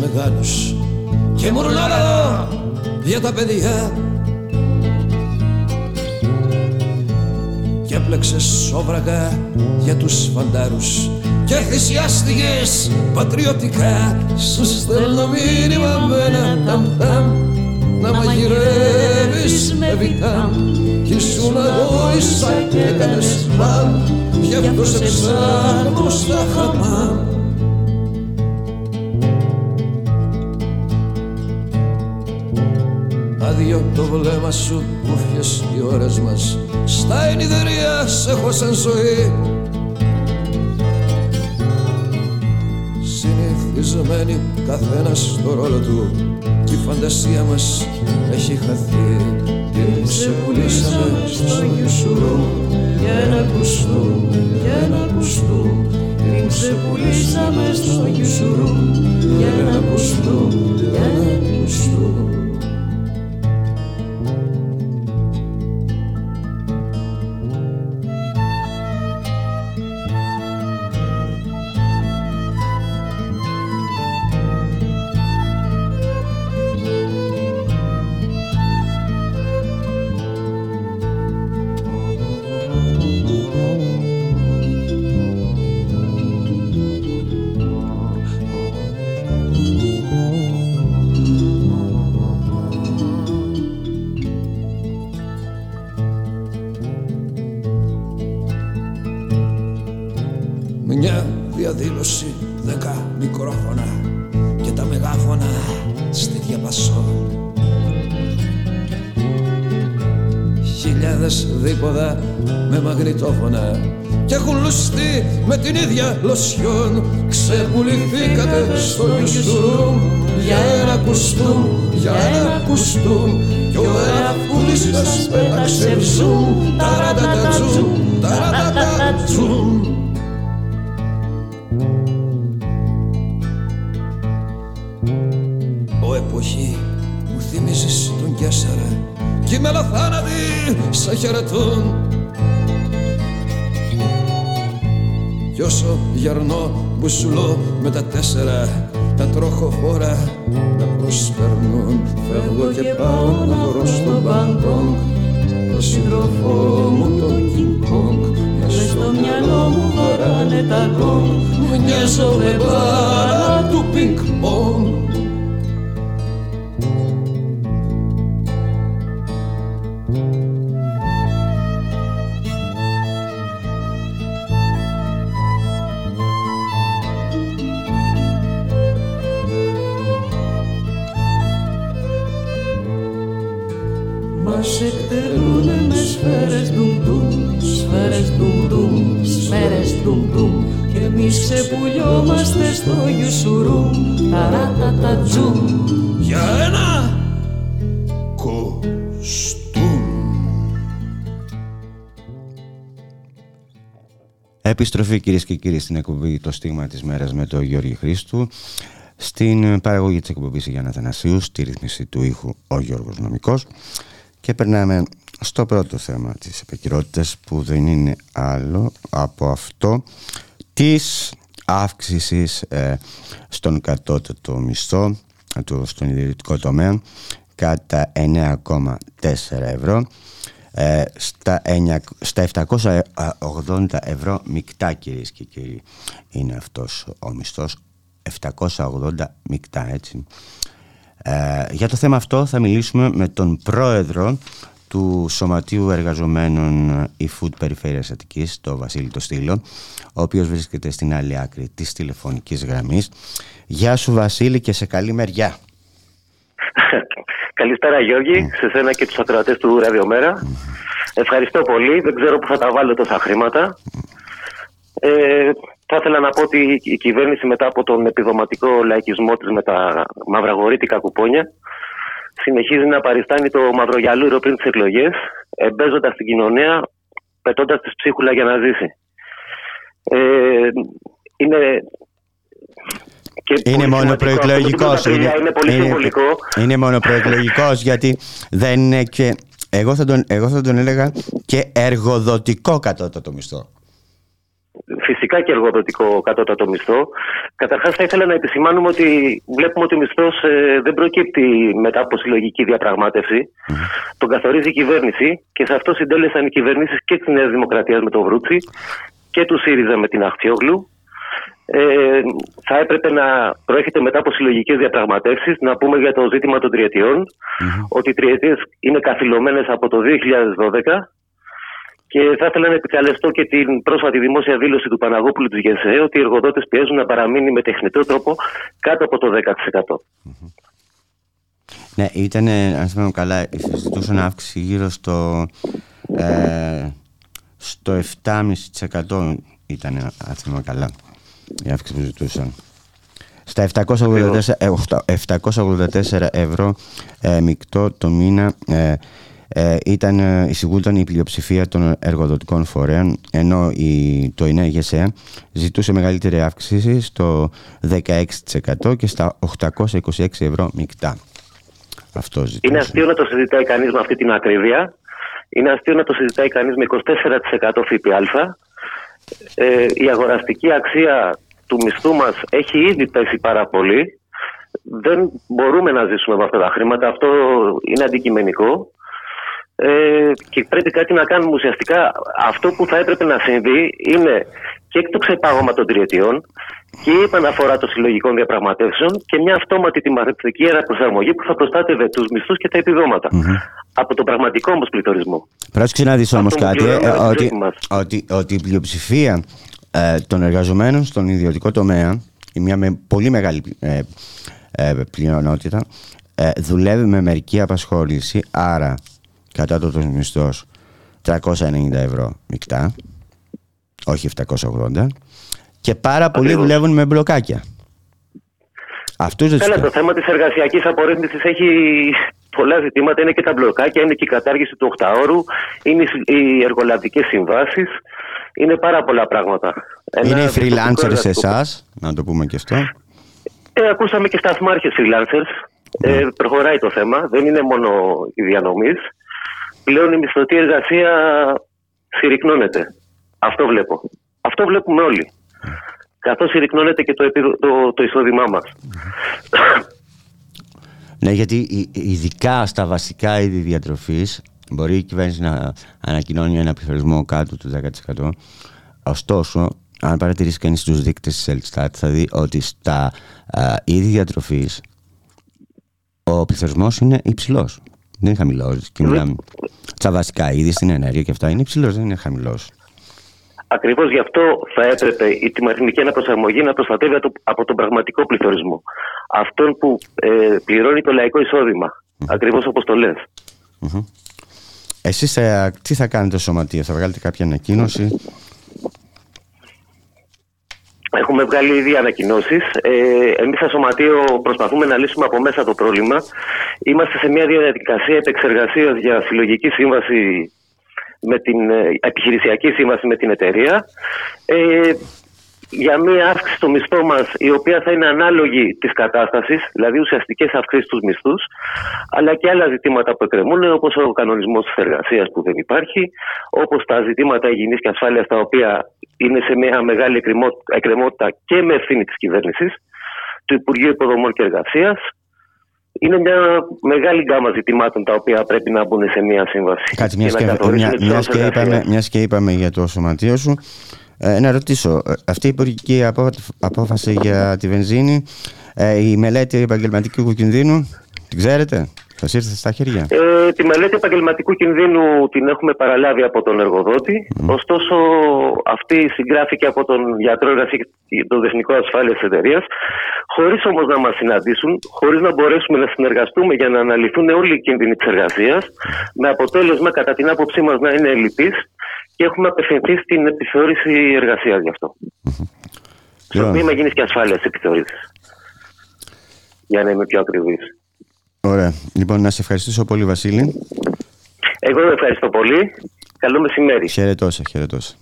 μεγάλους. Και μουρλάρα για τα παιδιά. Και έπλεξες σόβρακα για τους φαντάρους. Και θυσιάστηκες πατριωτικά. Σου στέλνω μήνυμα με ένα ταμ-ταμ να μαγειρεύεις με βιτάμ. κι ήσουν αγώησα και έκανες μπαμ. Γι' αυτός σε ψάχνω στα χαμάμ το βλέμμα σου κούφιες οι ώρες μας. Στα ενιδερία σε έχω σαν ζωή. Συνηθισμένοι καθένας στο ρόλο του Κι η φαντασία μας έχει χαθεί. Και ξεπουλήσαμε στο γιουσουρού Για ένα κουστού, για ένα κουστού Την ξεπουλήσαμε στο γιουσουρού Για ένα κουστού, για ένα κουστού ξεπουληθήκατε στο γιουσουρούμ για ένα κουστούμ, για ένα κουστούμ. Κι ο εραφούλης σας πέταξε ψούμ ταρατατατζούμ, ταρατατατζούμ Ο εποχή μου θυμίζεις τον Κέσσαρα κι οι μελαθάνατοι σε χαιρετούν. Κι όσο γερνό μπουσουλό με τα τέσσερα τα τροχοφόρα να προσπερνούν. Φεύγω και πάω να βρω στο Μπαντόγκ το σύντροφό μου τον King Kong Μες στο μυαλό μου βαράνε τα γκόγκ Μοιάζω με μπάλα του πινκ πονγκ Επιστροφή κυρίες και κύριοι στην εκπομπή Το Στίγμα της Μέρας με τον Γιώργη Χρήστου. Στην παραγωγή της εκπομπής Γιάννα Θανασίου, στη ρύθμιση του ήχου ο Γιώργος Νομικός. Και περνάμε στο πρώτο θέμα της επικυρότητας που δεν είναι άλλο από αυτό της αύξησης ε, στον κατώτατο μισθό στον ιδιωτικό τομέα κατά 9,4 ευρώ ε, στα, 9, στα 780 ευρώ μεικτά κυρίες και κύριοι είναι αυτός ο μισθός 780 μεικτά έτσι ε, για το θέμα αυτό θα μιλήσουμε με τον πρόεδρο του Σωματείου Εργαζομένων e-Food Περιφέρειας Αττικής, το Βασίλη το Στήλο, ο οποίος βρίσκεται στην άλλη άκρη της τηλεφωνικής γραμμής. Γεια σου Βασίλη και σε καλή μεριά. Καλησπέρα Γιώργη, σε σένα και τους ακροατές του Ραδιομέρα. Ευχαριστώ πολύ, δεν ξέρω που θα τα βάλω τόσα χρήματα. Ε, θα ήθελα να πω ότι η κυβέρνηση μετά από τον επιδοματικό λαϊκισμό της με τα μαυραγορήτικα κουπόνια συνεχίζει να παριστάνει το μαυρογιαλούρο πριν τις εκλογές εμπέζοντας την κοινωνία, πετώντας τη ψίχουλα για να ζήσει. Ε, είναι είναι μόνο προεκλογικός. Είναι, είναι πολύ είναι, συμβολικό. Είναι μόνο προεκλογικός γιατί δεν είναι και. Εγώ θα, τον, εγώ θα τον έλεγα και εργοδοτικό κατώτατο μισθό. Φυσικά και εργοδοτικό κατώτατο μισθό. Καταρχάς, θα ήθελα να επισημάνουμε ότι βλέπουμε ότι ο μισθός ε, δεν προκύπτει μετά από συλλογική Τον καθορίζει η κυβέρνηση και σε αυτό συντέλεσαν οι κυβερνήσεις και της Νέας Δημοκρατίας με τον Βρούτσι και του ΣΥΡΙΖΑ με την Αχτιόγλου ε, θα έπρεπε να προέρχεται μετά από συλλογικές διαπραγματεύσεις. Να πούμε για το ζήτημα των τριετιων ότι οι τριετίες είναι καθυλωμένες από το 2012 και θα ήθελα να επικαλεστώ και την πρόσφατη δημόσια δήλωση του Παναγόπουλου του ΓΕΣΕ ότι οι εργοδότες πιέζουν να παραμείνει με τεχνητό τρόπο κάτω από το 10%. Ναι, ήταν, αν θυμάμαι καλά, συζητούσαν αύξηση γύρω στο, ε, στο 7,5% ήταν, αν θυμάμαι καλά η αύξηση που ζητούσαν. Στα 784, ε, ευρώ ε, μεικτό το μήνα ε, ε, ήταν, ε, εισηγούνταν η πλειοψηφία των εργοδοτικών φορέων ενώ η, το ΙΝΕ ζητούσε μεγαλύτερη αύξηση στο 16% και στα 826 ευρώ μεικτά. Αυτό ζητούσε. Είναι αστείο να το συζητάει κανείς με αυτή την ακρίβεια. Είναι αστείο να το συζητάει κανείς με 24% ΦΠΑ ε, η αγοραστική αξία του μισθού μας έχει ήδη πέσει πάρα πολύ. Δεν μπορούμε να ζήσουμε με αυτά τα χρήματα. Αυτό είναι αντικειμενικό. Ε, και πρέπει κάτι να κάνουμε ουσιαστικά. Αυτό που θα έπρεπε να συμβεί είναι και το ξεπάγωμα των τριετιών και η επαναφορά των συλλογικών διαπραγματεύσεων και μια αυτόματη τιμαριθμική προσαρμογή που θα προστάτευε τους μισθούς και τα επιδοματα Από τον πραγματικό όμως πληθωρισμό. Πρόσεξε να δεις όμως κάτι, ε, ότι, ότι, ότι η πλειοψηφία ε, των εργαζομένων στον ιδιωτικό τομέα, η μία με πολύ μεγάλη ε, ε, πλειονότητα, ε, δουλεύει με μερική απασχόληση, άρα κατά το μισθό 390 ευρώ μεικτά, όχι 780, και πάρα πολλοί δουλεύουν με μπλοκάκια. Αυτούς δεν Καλά, το θέμα της εργασιακής απορρίθμισης έχει πολλά ζητήματα. Είναι και τα μπλοκάκια, είναι και η κατάργηση του 8 ώρου, είναι οι εργολαβικές συμβάσεις, είναι πάρα πολλά πράγματα. Είναι οι freelancers σε εσάς, να το πούμε και αυτό. Ε, ακούσαμε και σταθμάρχες freelancers. Ε, ναι. προχωράει το θέμα. Δεν είναι μόνο οι διανομής. Πλέον η μισθωτή εργασία συρρυκνώνεται. Αυτό βλέπω. Αυτό βλέπουμε όλοι. Καθώς συρρυκνώνεται και το, το, το εισόδημά μας. Ναι, γιατί ειδικά στα βασικά είδη διατροφής μπορεί η κυβέρνηση να ανακοινώνει ένα πληθωρισμό κάτω του 10%. Ωστόσο, αν παρατηρήσει κανείς τους δείκτες της Ελστάτ, θα δει ότι στα α, είδη διατροφής ο πληθωρισμός είναι υψηλός. Δεν είναι χαμηλός. Και μιλάμε. Στα βασικά είδη, στην ενέργεια και αυτά είναι υψηλός, δεν είναι χαμηλός. Ακριβώς γι' αυτό θα έπρεπε η τιμαριθμική αναπροσαρμογή να προστατεύει από τον πραγματικό πληθωρισμό. Αυτόν που ε, πληρώνει το λαϊκό εισόδημα. Mm. Ακριβώς όπως το λες. Mm-hmm. Εσείς ε, τι θα κάνετε στο σωματείο, θα βγάλετε κάποια ανακοίνωση; Έχουμε βγάλει ήδη ανακοινώσεις. Ε, Εμείς, σαν Σωματείο, προσπαθούμε να λύσουμε από μέσα το πρόβλημα. Είμαστε σε μια διαδικασία επεξεργασίας για συλλογική σύμβαση με την ε, επιχειρησιακή σύμβαση με την εταιρεία. Ε, για μια αύξηση στο μισθό μας, η οποία θα είναι ανάλογη της κατάστασης, δηλαδή ουσιαστικές αυξήσεις στους μισθούς, αλλά και άλλα ζητήματα που εκκρεμούν, όπως ο κανονισμός της εργασίας που δεν υπάρχει, όπως τα ζητήματα υγιεινής και ασφάλειας, τα οποία είναι σε μια μεγάλη εκκρεμότητα και με ευθύνη της κυβέρνησης, του Υπουργείου Υποδομών και Εργασίας. Είναι μια μεγάλη γκάμα ζητημάτων τα οποία πρέπει να μπουν σε μια σύμβαση. Κάτσε, μιας και, μια, και είπαμε, μιας και είπαμε για το σωματείο σου, ε, να ρωτήσω, ε, αυτή η υπουργική απόφαση για τη βενζίνη, ε, η μελέτη επαγγελματικού κινδύνου, την ξέρετε; Σας ήρθε στα χέρια. Ε, τη μελέτη επαγγελματικού κινδύνου την έχουμε παραλάβει από τον εργοδότη. Ωστόσο, αυτή συγγράφηκε από τον γιατρό εργασίας και τον Εθνικό Ασφάλειας Εταιρείας, χωρίς όμως να μας συναντήσουν, χωρίς να μπορέσουμε να συνεργαστούμε για να αναλυθούν όλοι οι κίνδυνοι της εργασίας, με αποτέλεσμα, κατά την άποψή μας, να είναι ελλειπής και έχουμε απευθυνθεί στην επιθεώρηση εργασίας γι' αυτό. Στο τμήμα γίνεις και ασφάλεια επιθεώρησης. Για να είμαι πιο ακριβής. Ωραία. Λοιπόν, να σε ευχαριστήσω πολύ, Βασίλη. Εγώ ευχαριστώ πολύ. Καλό μεσημέρι. Χαιρετώσα, χαιρετώσα.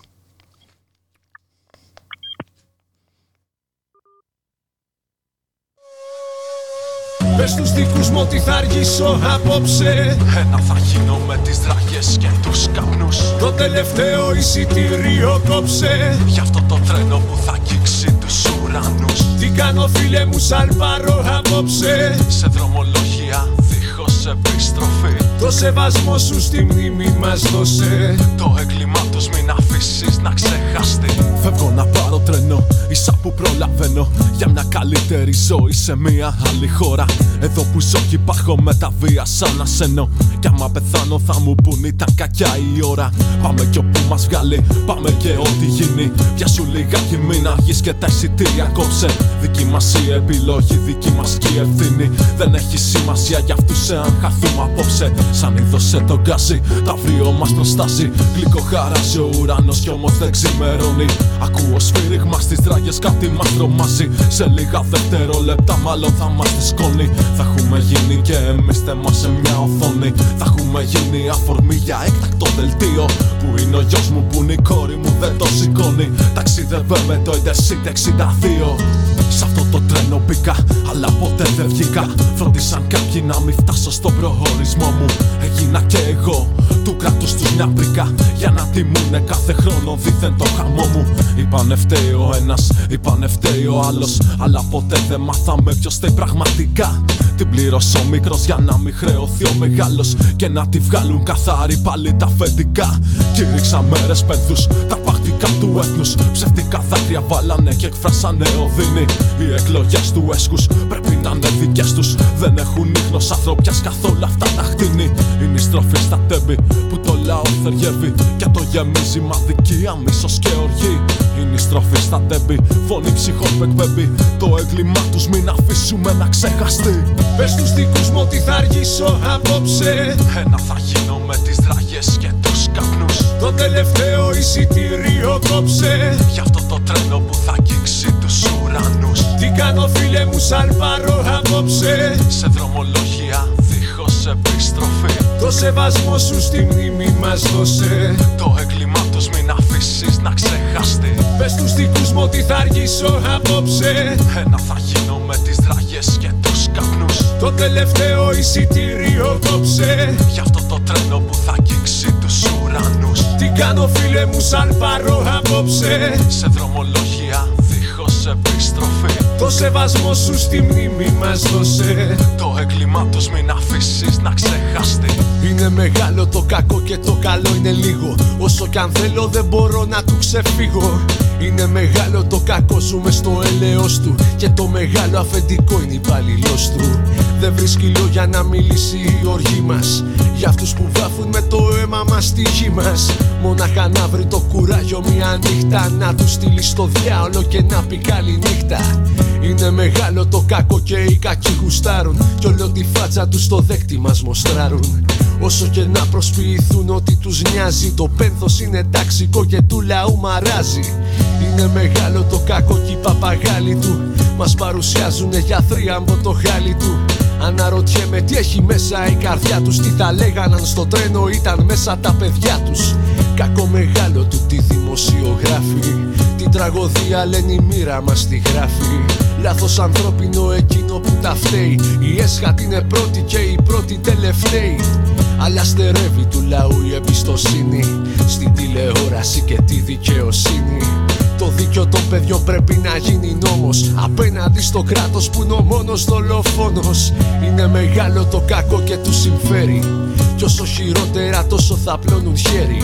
Πες τους δικούς μου ότι θα αργήσω απόψε Ένα θα γίνω με τις δραγές και τους καπνούς Το τελευταίο εισιτήριο κόψε Γι' αυτό το τρένο που θα αγγίξει τους ουρανούς Τι κάνω φίλε μου σαν πάρω απόψε Σε δρομολόγια δίχως επιστροφή Το σεβασμό σου στη μνήμη μας δώσε. Το έγκλημά τους μην αφήσεις να ξεχαστεί Φεύγω να πάρω τρένο, ίσα που προλαβαίνω. Για μια καλύτερη ζωή σε μια άλλη χώρα. Εδώ που ζω και υπάρχω με τα βία σαν ασένω Κι άμα πεθάνω θα μου πουν ήταν κακιά η ώρα. Πάμε κι όπου μας βγάλει, πάμε και ό,τι γίνει. Πιάσου λιγάκι μην αργείς και τα εισιτήρια κόψε. Δική μας η επιλογή, δική μας και η ευθύνη. Δεν έχει σημασία για αυτούς εάν χαθούμε απόψε Σαν είδωσε το γκάζι, τα αύριο μας προστάζει. Γλυκό χαράζει ο ουρανός κι όμως δεν ξημερώνει. Ακούω σφύριγμα στις δράγες κάτι μας τρομάζει Σε λίγα δευτερόλεπτα μάλλον θα μας σκόνη. Θα έχουμε γίνει και εμείς θέμα σε μια οθόνη. Θα έχουμε γίνει αφορμή για έκτακτο δελτίο. Που είναι ο γιος μου που είναι η κόρη μου δεν το σηκώνει. Ταξίδευε με το Intercity 62 Σ' αυτό το τρένο μπήκα αλλά ποτέ δεν βγήκα. Φρόντισαν κάποιοι να μην φτάσω στον προορισμό μου Έγινα και εγώ του κράτους του μια πρίκα Για να τιμούνε κάθε χρόνο δίθεν το χαμό μου Είπανε φταίει ο ένας, είπανε φταίει ο άλλος. Αλλά ποτέ δεν μάθαμε ποιος φταίει πραγματικά. Την πλήρωσε ο μικρός για να μην χρεωθεί ο μεγάλος. Και να τη βγάλουν καθάρι πάλι τα αφεντικά. Κήρυξα μέρες πένθου, τα παχτικά του έθνους. Ψευτικά δάκρυα βάλανε και εκφράσανε οδύνη. Οι εκλογές του έσκους πρέπει να είναι δικές τους. Δεν έχουν ίχνος ανθρωπιάς καθόλου αυτά τα χτίνη. Είναι η στροφή στα τέμπη που το λαό θεριεύει. Και το γεμίζει μαδικία, μίσο και οργή. Είναι η στροφή στα τέμπη, φωνή ψυχών που εκπέμπει. Το έγκλημά τους μην αφήσουμε να ξεχαστεί. Πες τους δικούς μου ότι θα αργήσω απόψε. Ένα θα γίνω με τις δραγές και τους καπνούς. Το τελευταίο εισιτήριο κόψε. Γι' αυτό το τρένο που θα αγγίξει τους ουρανούς. Τι κάνω φίλε μου σαν πάρω απόψε. Σε δρομολόγια δίχως επιστροφή. Το σεβασμό σου στη μνήμη μας δώσε. Το έγκλημά τους μην αφήσεις να ξεχαστεί. Πες τους δικούς μου ότι θα αργήσω απόψε. Ένα θα γίνω με τις δραγές και τους καπνούς. Το τελευταίο εισιτήριο κόψε. Γι' αυτό το τρένο που θα αγγίξει τους ουρανούς. Τι κάνω φίλε μου σαν πάρω απόψε. Σε δρομολόγια δίχως επιστροφή. Το σεβασμό σου στη μνήμη μας δώσε. Το έγκλημά τους μην αφήσεις να ξεχαστεί. Είναι μεγάλο το κακό και το καλό είναι λίγο Όσο κι αν θέλω δεν μπορώ να του ξεφύγω Είναι μεγάλο το κακό ζούμε στο έλεος του. Και το μεγάλο αφεντικό είναι υπαλληλό του. Δεν βρίσκει λόγια να μιλήσει η οργή μας. Για αυτούς που βάφουν με το αίμα μας στη γη μας. Μόναχα να βρει το κουράγιο μια νύχτα. Να του στείλει στο διάολο και να πει καλή νύχτα. Είναι μεγάλο το κακό και οι κακοί γουστάρουν. Κι όλο τη φάτσα τους στο δέκτη μας μοστράρουν Όσο και να προσποιηθούν ότι τους νοιάζει Το πένθος είναι ταξικό και του λαού μαράζει. Είναι μεγάλο το κακό και οι παπαγάλοι του Μας παρουσιάζουνε για θρίαμβο το χάλι του. Αναρωτιέμαι τι έχει μέσα η καρδιά τους Τι θα λέγαν αν στο τρένο ήταν μέσα τα παιδιά τους. Κακό μεγάλο του τι δημοσιογράφει Την τραγωδία λένε η μοίρα μας τη γράφει Λάθος ανθρώπινο εκείνο που τα φταίει Η έσχατη είναι πρώτη και η πρώτη τελευταίη αλλά στερεύει του λαού η εμπιστοσύνη. Στην τηλεόραση και τη δικαιοσύνη. Το δίκιο των παιδιών πρέπει να γίνει νόμος. Απέναντι στο κράτος που είναι ο μόνος δολοφόνος. Είναι μεγάλο το κακό και του συμφέρει. Κι όσο χειρότερα τόσο θα πλώνουν χέρι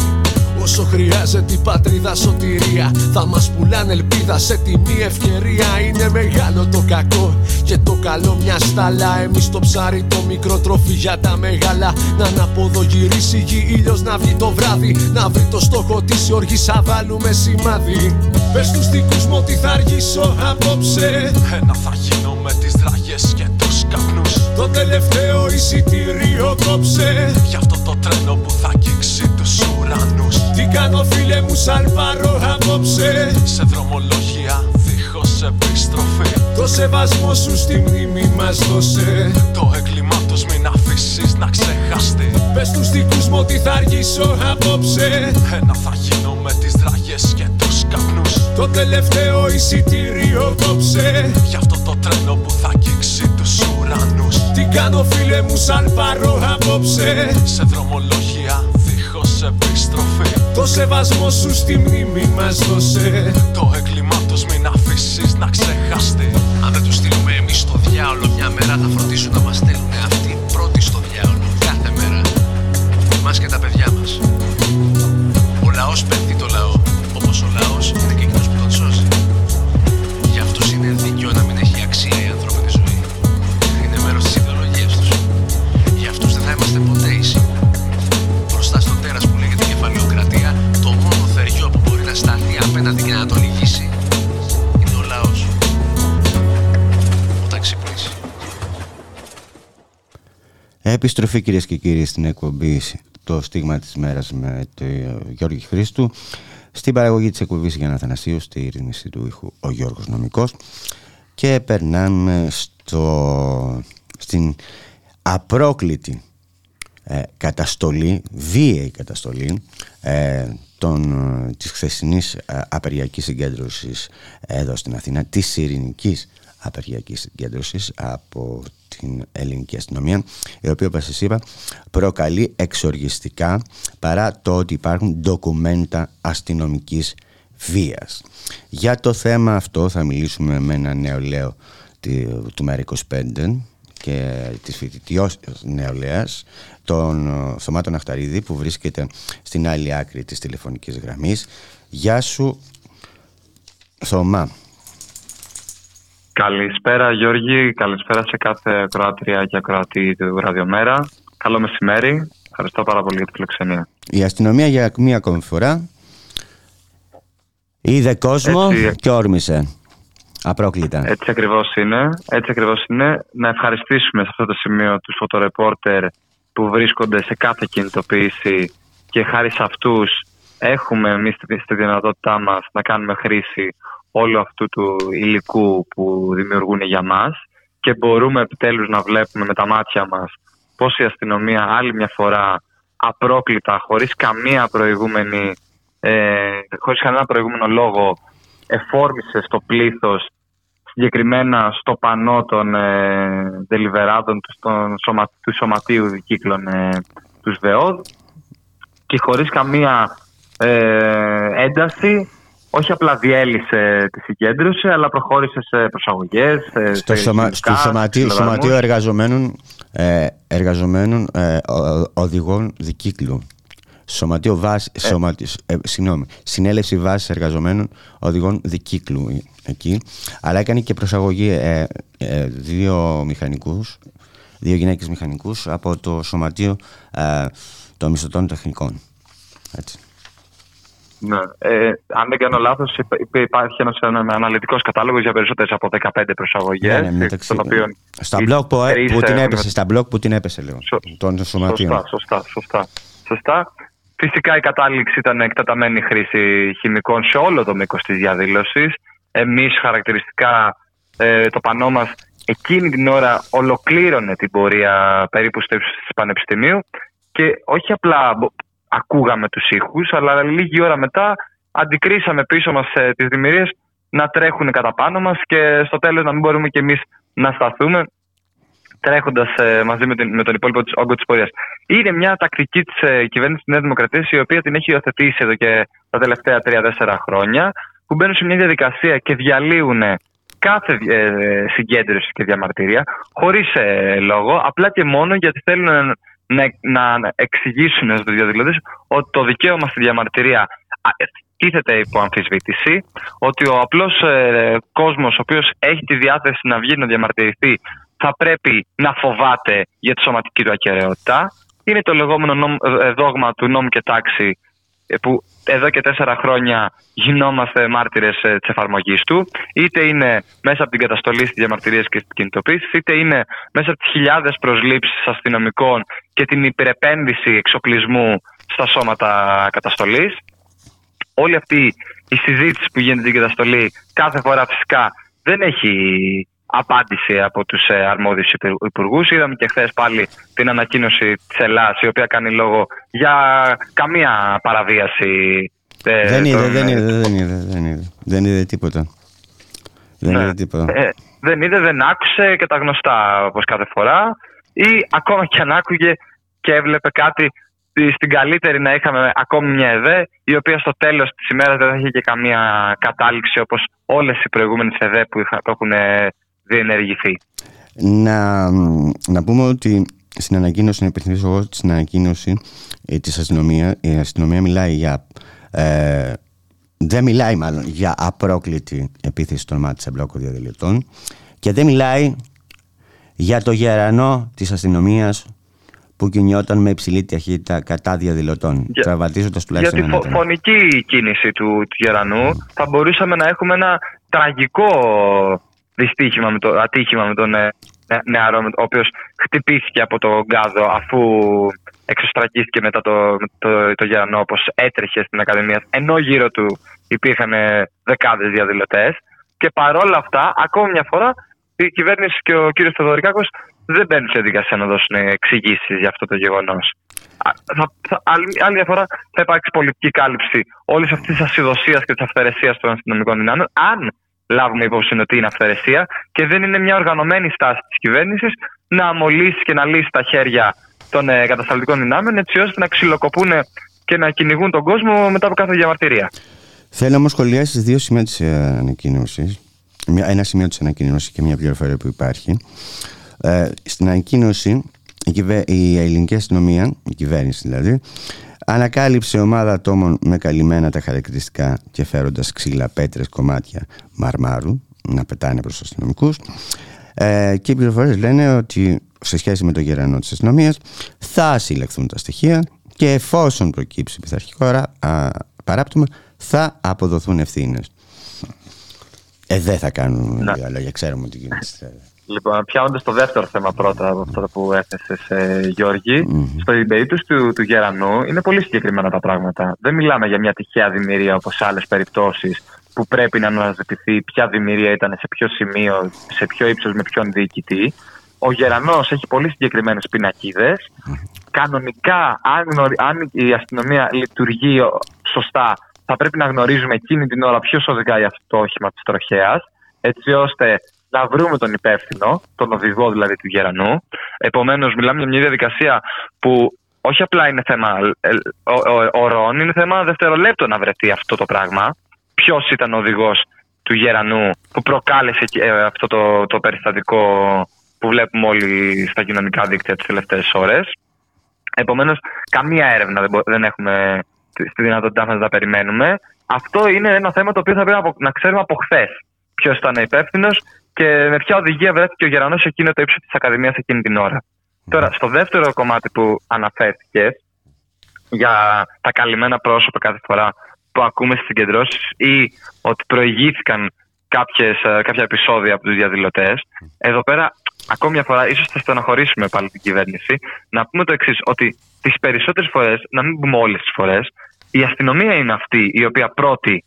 Όσο χρειάζεται η πατρίδα σωτηρία. Θα μας πουλάνε ελπίδα σε τιμή ευκαιρία. Είναι μεγάλο το κακό και το καλό μια στάλα. Εμείς το ψάρι το μικρό τροφή για τα μεγάλα. Να αναποδογυρίσει η γη ήλιος να βγει το βράδυ. Να βρει το στόχο της η οργής θα βάλουμε σημάδι. Πες τους δικούς μου ότι θα αργήσω απόψε. Ένα θα γίνω με τις δραγές και τους καπνούς. Το τελευταίο εισιτήριο κόψε. Γι' αυτό το τρένο που θα αγγίξει τους ουρανούς. Τι κάνω φίλε μου σαν πάρω απόψε. Σε δρομολόγια δίχως επιστροφή. Το σεβασμό σου στη μνήμη μας δώσε. Το έγκλημά τους μην αφήσεις να ξεχαστεί. Πες τους δικούς μου ότι θα αργήσω απόψε. Ένα θα γίνω με τις δραγές και τους καπνούς Το τελευταίο εισιτήριο κόψε. Γι' αυτό το τρένο που θα αγγίξει τους ουρανούς. Τι κάνω φίλε μου σαν πάρω απόψε. Σε δρομολόγια δίχως επιστροφή. Το σεβασμό σου στη μνήμη μας δώσε. Το έγκλημά τους μην αφήσεις να ξεχαστεί. Αν δεν τους στείλουμε εμείς στο διάολο, μια μέρα θα φροντίσουν να μας στέλνουν Επιστροφή κυρίες και κύριοι στην εκπομπή το στίγμα της μέρας με τον Γιώργη Χρήστου στην παραγωγή της εκπομπής Γιάννα Θανασίου στη ρύθμιση του ήχου ο Γιώργος Νομικός. Και περνάμε στο, στην απρόκλητη ε, καταστολή, βίαιη καταστολή ε, των, ε, της χθεσινής ε, απεργιακής συγκέντρωσης εδώ στην Αθήνα, της ειρηνικής απεργιακής συγκέντρωσης από την ελληνική αστυνομία η οποία όπως σας είπα προκαλεί εξοργιστικά παρά το ότι υπάρχουν ντοκουμέντα αστυνομικής βίας. Για το θέμα αυτό θα μιλήσουμε με ένα νεολαίο του ΜΕΡΑ25 και της φοιτητιός νεολαίας τον Θωμάτων Αχταρίδη που βρίσκεται στην άλλη άκρη της τηλεφωνικής γραμμής. Γεια σου Θωμά. Καλησπέρα Γιώργη, καλησπέρα σε κάθε ακροάτρια και ακροατή του Ραδιομέρα. Καλό μεσημέρι, ευχαριστώ πάρα πολύ για τη φιλοξενία. Η αστυνομία για μία ακόμη φορά είδε κόσμο Έτσι. και όρμησε. Απρόκλητα. Έτσι ακριβώς είναι. Έτσι ακριβώς είναι. Να ευχαριστήσουμε σε αυτό το σημείο τους φωτορεπόρτερ που βρίσκονται σε κάθε κινητοποίηση και χάρη σε αυτούς έχουμε εμείς τη- στη δυνατότητά μας να κάνουμε χρήση όλου αυτού του υλικού που δημιουργούν για μας και μπορούμε επιτέλους να βλέπουμε με τα μάτια μας πώς η αστυνομία άλλη μια φορά απρόκλητα, χωρίς καμία προηγούμενη, ε, χωρίς κανένα προηγούμενο λόγο εφόρμησε στο πλήθος συγκεκριμένα στο πανό των ε, δελιβεράτων του, στον σωμα, του σωματείου δικύκλων ε, τους ΒΕΟΔ και χωρίς καμία ε, ένταση όχι απλά διέλυσε τη συγκέντρωση αλλά προχώρησε σε προσαγωγές σε, στο, σε σωμα, χημικά, στο σωματείο, σε σωματείο συλλογισμούς. εργαζομένων, ε, εργαζομένων ε, ο- ο- οδηγών δικύκλου. Σωματείο βάση, σωματι- ε, συγγνώμη, συνέλευση βάση εργαζομένων οδηγών δικύκλου ε, εκεί. Αλλά έκανε και προσαγωγή ε, ε, δύο μηχανικούς, δύο γυναίκες μηχανικούς από το σωματείο ε, των μισθωτών τεχνικών. Έτσι. Ναι. Ε, αν δεν κάνω λάθος, υπάρχει ένας αναλυτικός κατάλογος για περισσότερες από 15 προσαγωγές. Ναι, ναι, μεταξύ- των οποίων στα οι μπλοκ που, ε, τρεις που την έχουν έπεσε, στα μπλοκ που την έπεσε λέω, Σω- των σωματείων. Σωστά, σωστά, σωστά, σωστά. Φυσικά η κατάληξη ήταν εκτεταμένη χρήση χημικών σε όλο το μήκος της διαδήλωσης. Εμείς χαρακτηριστικά ε, το πανό μας εκείνη την ώρα ολοκλήρωνε την πορεία περίπου στο ύψος της Πανεπιστημίου και όχι απλά μπο- ακούγαμε τους ήχους, αλλά λίγη ώρα μετά αντικρίσαμε πίσω μας ε, τις δημιουργίες να τρέχουν κατά πάνω μας και στο τέλος να μην μπορούμε κι εμείς να σταθούμε τρέχοντας μαζί με, την, με τον υπόλοιπο της, όγκο της πορείας. Είναι μια τακτική της ε, κυβέρνησης της Νέας Δημοκρατίας, η οποία την έχει υιοθετήσει εδώ και τα τελευταία 3-4 χρόνια. που μπαίνουν σε μια διαδικασία και διαλύουν κάθε ε, συγκέντρωση και διαμαρτυρία χωρίς ε, λόγο, απλά και μόνο γιατί θέλουν να, να εξηγήσουν στους διαδηλωτές ότι το δικαίωμα στη διαμαρτυρία τίθεται υπό αμφισβήτηση, ότι ο απλός ε, κόσμος ο οποίος έχει τη διάθεση να βγει να διαμαρτυρηθεί θα πρέπει να φοβάται για τη σωματική του ακαιρεότητα. Είναι το λεγόμενο ε, δόγμα του νόμου και τάξη ε, που εδώ και τέσσερα χρόνια γινόμαστε μάρτυρες της εφαρμογής του, είτε είναι μέσα από την καταστολή στις διαμαρτυρίες και στην κινητοποίηση, είτε είναι μέσα από τις χιλιάδες προσλήψεις αστυνομικών και την υπερεπένδυση εξοπλισμού στα σώματα καταστολής. Όλη αυτή η συζήτηση που γίνεται στην καταστολή κάθε φορά φυσικά δεν έχει απάντηση από τους ε, αρμόδιους υπουργούς. Είδαμε και χθες πάλι την ανακοίνωση της Ελλάς η οποία κάνει λόγο για καμία παραβίαση. Ε, δεν, είδε, δεν, είδε, δεν είδε, δεν είδε, δεν είδε τίποτα. Δεν ναι. είδε τίποτα. Ε, δεν είδε, δεν άκουσε και τα γνωστά όπως κάθε φορά ή ακόμα και αν άκουγε και έβλεπε κάτι στην καλύτερη να είχαμε ακόμη μια ΕΔΕ η οποία στο τέλος της ημέρας δεν θα είχε και καμία κατάληξη όπως όλες οι προηγούμενες ΕΔΕ που έχουν διενεργηθεί. Να, να πούμε ότι στην ανακοίνωση, να υπενθυμίσω εγώ στην ανακοίνωση ε, της αστυνομία, η αστυνομία μιλάει για ε, δεν μιλάει μάλλον για απρόκλητη επίθεση των μάτων σε μπλόκο διαδηλωτών και δεν μιλάει για το γερανό της αστυνομίας που κινιόταν με υψηλή ταχύτητα κατά διαδηλωτών, για, τραυματίζοντα τουλάχιστον Για τη φωνική κίνηση του, του Γερανού. Θα μπορούσαμε να έχουμε ένα τραγικό δυστύχημα με το, ατύχημα με τον ε, νεαρό, ο οποίος χτυπήθηκε από τον Γκάδο αφού εξωστραγγίστηκε μετά το, το, το Γερανό, όπως έτρεχε στην Ακαδημία, ενώ γύρω του υπήρχαν δεκάδες διαδηλωτές. Και παρόλα αυτά, ακόμη μια φορά, η κυβέρνηση και ο κύριος Θεοδωρικάκος δεν μπαίνουν σε δικασία να δώσουν εξηγήσεις για αυτό το γεγονός. Άλλη μια φορά θα υπάρξει πολιτική κάλυψη όλης αυτής της ασυδοσίας και της αυθαιρεσίας των αστυνομικών δυνάμεων, αν λάβουμε υπόψη ότι είναι αυθαιρεσία και δεν είναι μια οργανωμένη στάση της κυβέρνησης να αμολύσει και να λύσει τα χέρια των ε, κατασταλτικών δυνάμεων έτσι ώστε να ξυλοκοπούν και να κυνηγούν τον κόσμο μετά από κάθε διαμαρτυρία. Θέλω όμω σχολιάσεις δύο σημεία της ε, ανακοίνωσης. Ένα σημείο της ανακοίνωσης και μια πληροφορία που υπάρχει. Ε, στην ανακοίνωση η, η ελληνική αστυνομία, η κυβέρνηση δηλαδή, Ανακάλυψε ομάδα ατόμων με καλυμμένα τα χαρακτηριστικά και φέροντας ξύλα, πέτρες, κομμάτια μαρμάρου να πετάνε προς τους αστυνομικούς. Ε, και οι πληροφορίες λένε ότι σε σχέση με το γερανό της αστυνομίας θα συλλεχθούν τα στοιχεία και εφόσον προκύψει πειθαρχικό παράπτωμα θα αποδοθούν ευθύνες. Ε, δεν θα κάνουν διάλογια, ξέρουμε ότι γίνεται. Λοιπόν, πιάνοντας το δεύτερο θέμα πρώτα από αυτό που έθεσε, ε, Γιώργη, mm-hmm. στην περίπτωση τους, του Γερανού είναι πολύ συγκεκριμένα τα πράγματα. Δεν μιλάμε για μια τυχαία δημιουργία όπως σε άλλες περιπτώσεις που πρέπει να αναζητηθεί ποια δημιουργία ήταν σε ποιο σημείο, σε ποιο ύψος, με ποιον διοικητή. Ο Γερανός έχει πολύ συγκεκριμένες πινακίδες. Κανονικά, αν, αν η αστυνομία λειτουργεί σωστά, θα πρέπει να γνωρίζουμε εκείνη την ώρα ποιος οδηγάει αυτό το όχημα της τροχέας, έτσι ώστε να βρούμε τον υπεύθυνο, τον οδηγό δηλαδή του Γερανού. Επομένως, μιλάμε για μια διαδικασία που όχι απλά είναι θέμα ε, ορών, είναι θέμα δευτερολέπτων να βρεθεί αυτό το πράγμα. Ποιος ήταν ο οδηγός του Γερανού που προκάλεσε ε, αυτό το, το περιστατικό που βλέπουμε όλοι στα κοινωνικά δίκτυα τις τελευταίες ώρες. Επομένως, καμία έρευνα δεν, δεν έχουμε στη δυνατότητά μας να τα περιμένουμε. Αυτό είναι ένα θέμα το οποίο θα πρέπει να ξέρουμε από χθες. Ποιος ήταν υπεύθυνος και με ποια οδηγία βρέθηκε ο Γερανός εκείνο το ύψος της Ακαδημίας εκείνη την ώρα. Τώρα, στο δεύτερο κομμάτι που αναφέρθηκες, για τα καλυμμένα πρόσωπα κάθε φορά που ακούμε στις συγκεντρώσεις ή ότι προηγήθηκαν κάποιες, ε, κάποια επεισόδια από τους διαδηλωτές. Εδώ πέρα, ακόμη μια φορά, ίσως θα στενοχωρήσουμε πάλι την κυβέρνηση, να πούμε το εξής, ότι τις περισσότερες φορές, να μην πούμε όλες τις φορές, η αστυνομία είναι αυτή η οποία πρώτη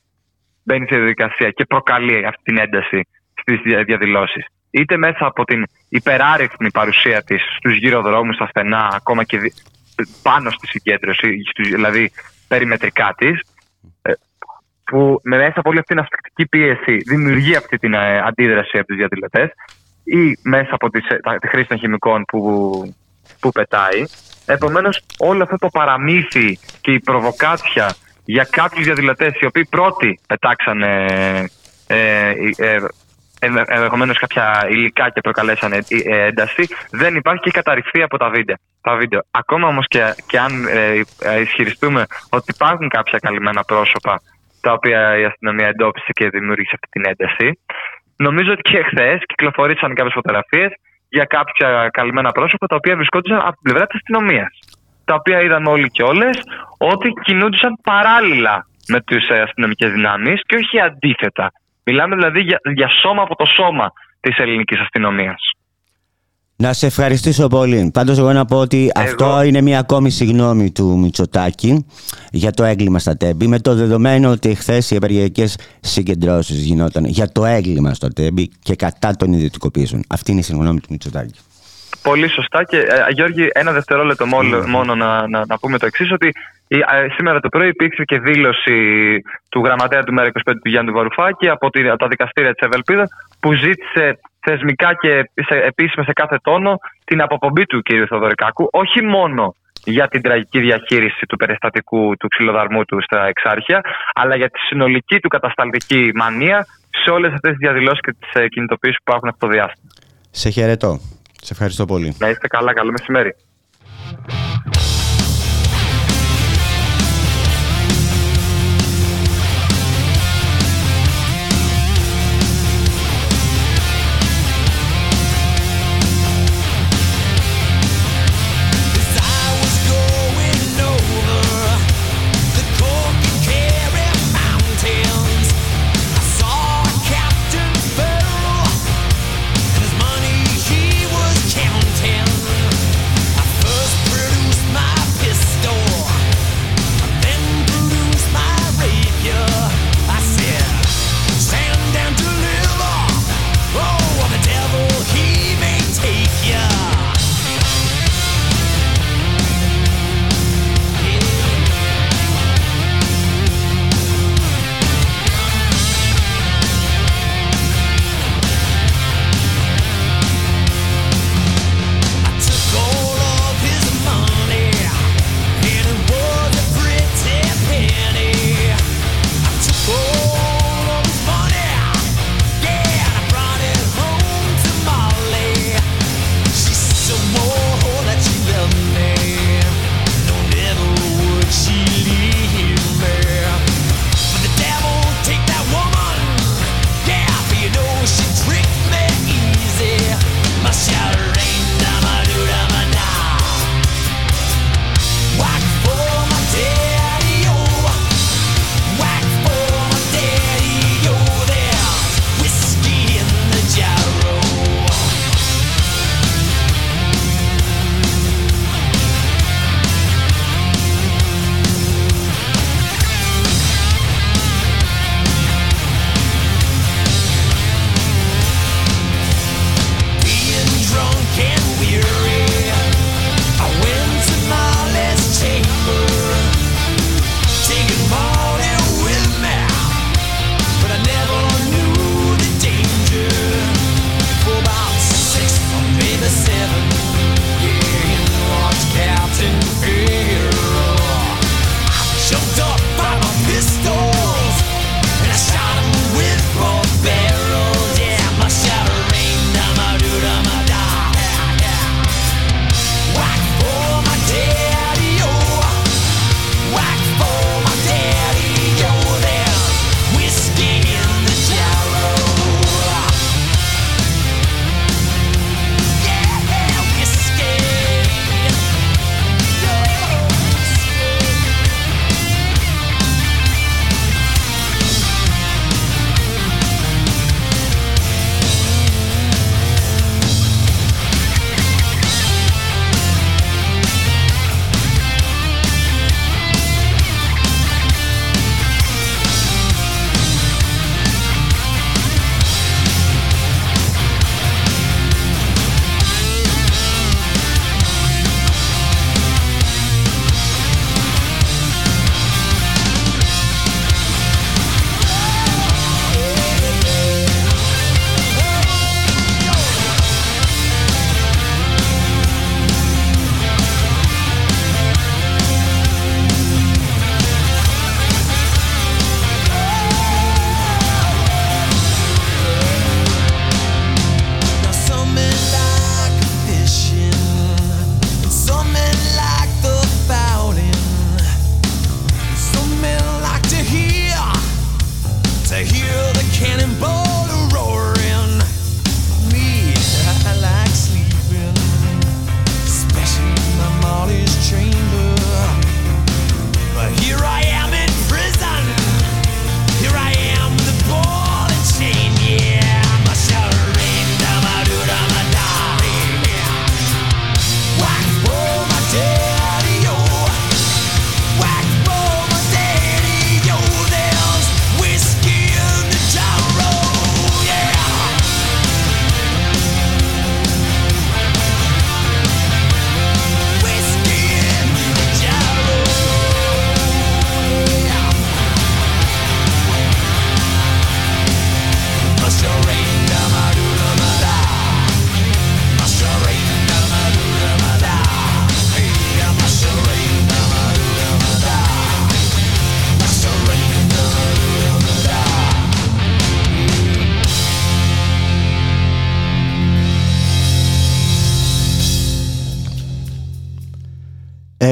μπαίνει στη διαδικασία και προκαλεί αυτή την ένταση στις διαδηλώσεις. Είτε μέσα από την υπεράριθμη παρουσία της στους γύρω δρόμους, στα στενά, ακόμα και πάνω στη συγκέντρωση, δηλαδή περιμετρικά της, ε, που μέσα από όλη αυτή την αυστακτική πίεση δημιουργεί αυτή την ε, αντίδραση από τους διαδηλωτές, ή μέσα από τη χρήση των χημικών που, που πετάει. Επομένως, όλο αυτό το παραμύθι και η προβοκάτσια για κάποιους διαδηλωτές οι οποίοι πρώτοι πετάξανε ε, ε, ενδεχομένως κάποια υλικά και προκαλέσαν ε, ε, ένταση, δεν υπάρχει και καταρριφθεί από τα βίντεο. Τα βίντεο. Ακόμα όμως και, και αν ε, ισχυριστούμε ότι υπάρχουν κάποια καλυμμένα πρόσωπα τα οποία η αστυνομία εντόπισε και δημιούργησε αυτή την ένταση, νομίζω ότι και εχθέ κυκλοφορήσαν κάποιες φωτογραφίες για κάποια καλυμμένα πρόσωπα τα οποία βρισκόντουσαν από την πλευρά της αστυνομίας. Τα οποία είδαμε όλοι και όλες ότι κινούντουσαν παράλληλα με τις αστυνομικές δυνάμεις και όχι αντίθετα. Μιλάμε δηλαδή για, για σώμα από το σώμα της ελληνικής αστυνομίας. Να σε ευχαριστήσω πολύ. Πάντως εγώ να πω ότι αυτό είναι μια ακόμη συγγνώμη του Μητσοτάκη για το έγκλημα στα Τέμπη με το δεδομένο ότι χθες οι ευεργετικές συγκεντρώσεις γινόταν για το έγκλημα στο Τέμπη και κατά των ιδιωτικοποίησεων. Αυτή είναι η συγγνώμη του Μητσοτάκη. Πολύ σωστά και ε, Γιώργη ένα δευτερόλεπτο μόνο να, να, να πούμε το εξής ότι Σήμερα το πρωί υπήρξε και δήλωση του γραμματέα του ΜΕΡΑ25 του Γιάννη Βαρουφάκη από τα δικαστήρια της Ευελπίδας που ζήτησε θεσμικά και σε, επίσημα σε κάθε τόνο την αποπομπή του κ. Θοδωρικάκου όχι μόνο για την τραγική διαχείριση του περιστατικού του ξυλοδαρμού του στα Εξάρχεια, αλλά για τη συνολική του κατασταλτική μανία σε όλες αυτές τις διαδηλώσεις και τις ε, κινητοποιήσεις που υπάρχουν αυτό το διάστημα. Σε χαιρετώ. Σε ευχαριστώ πολύ. Να είστε καλά. Καλό μεσημέρι.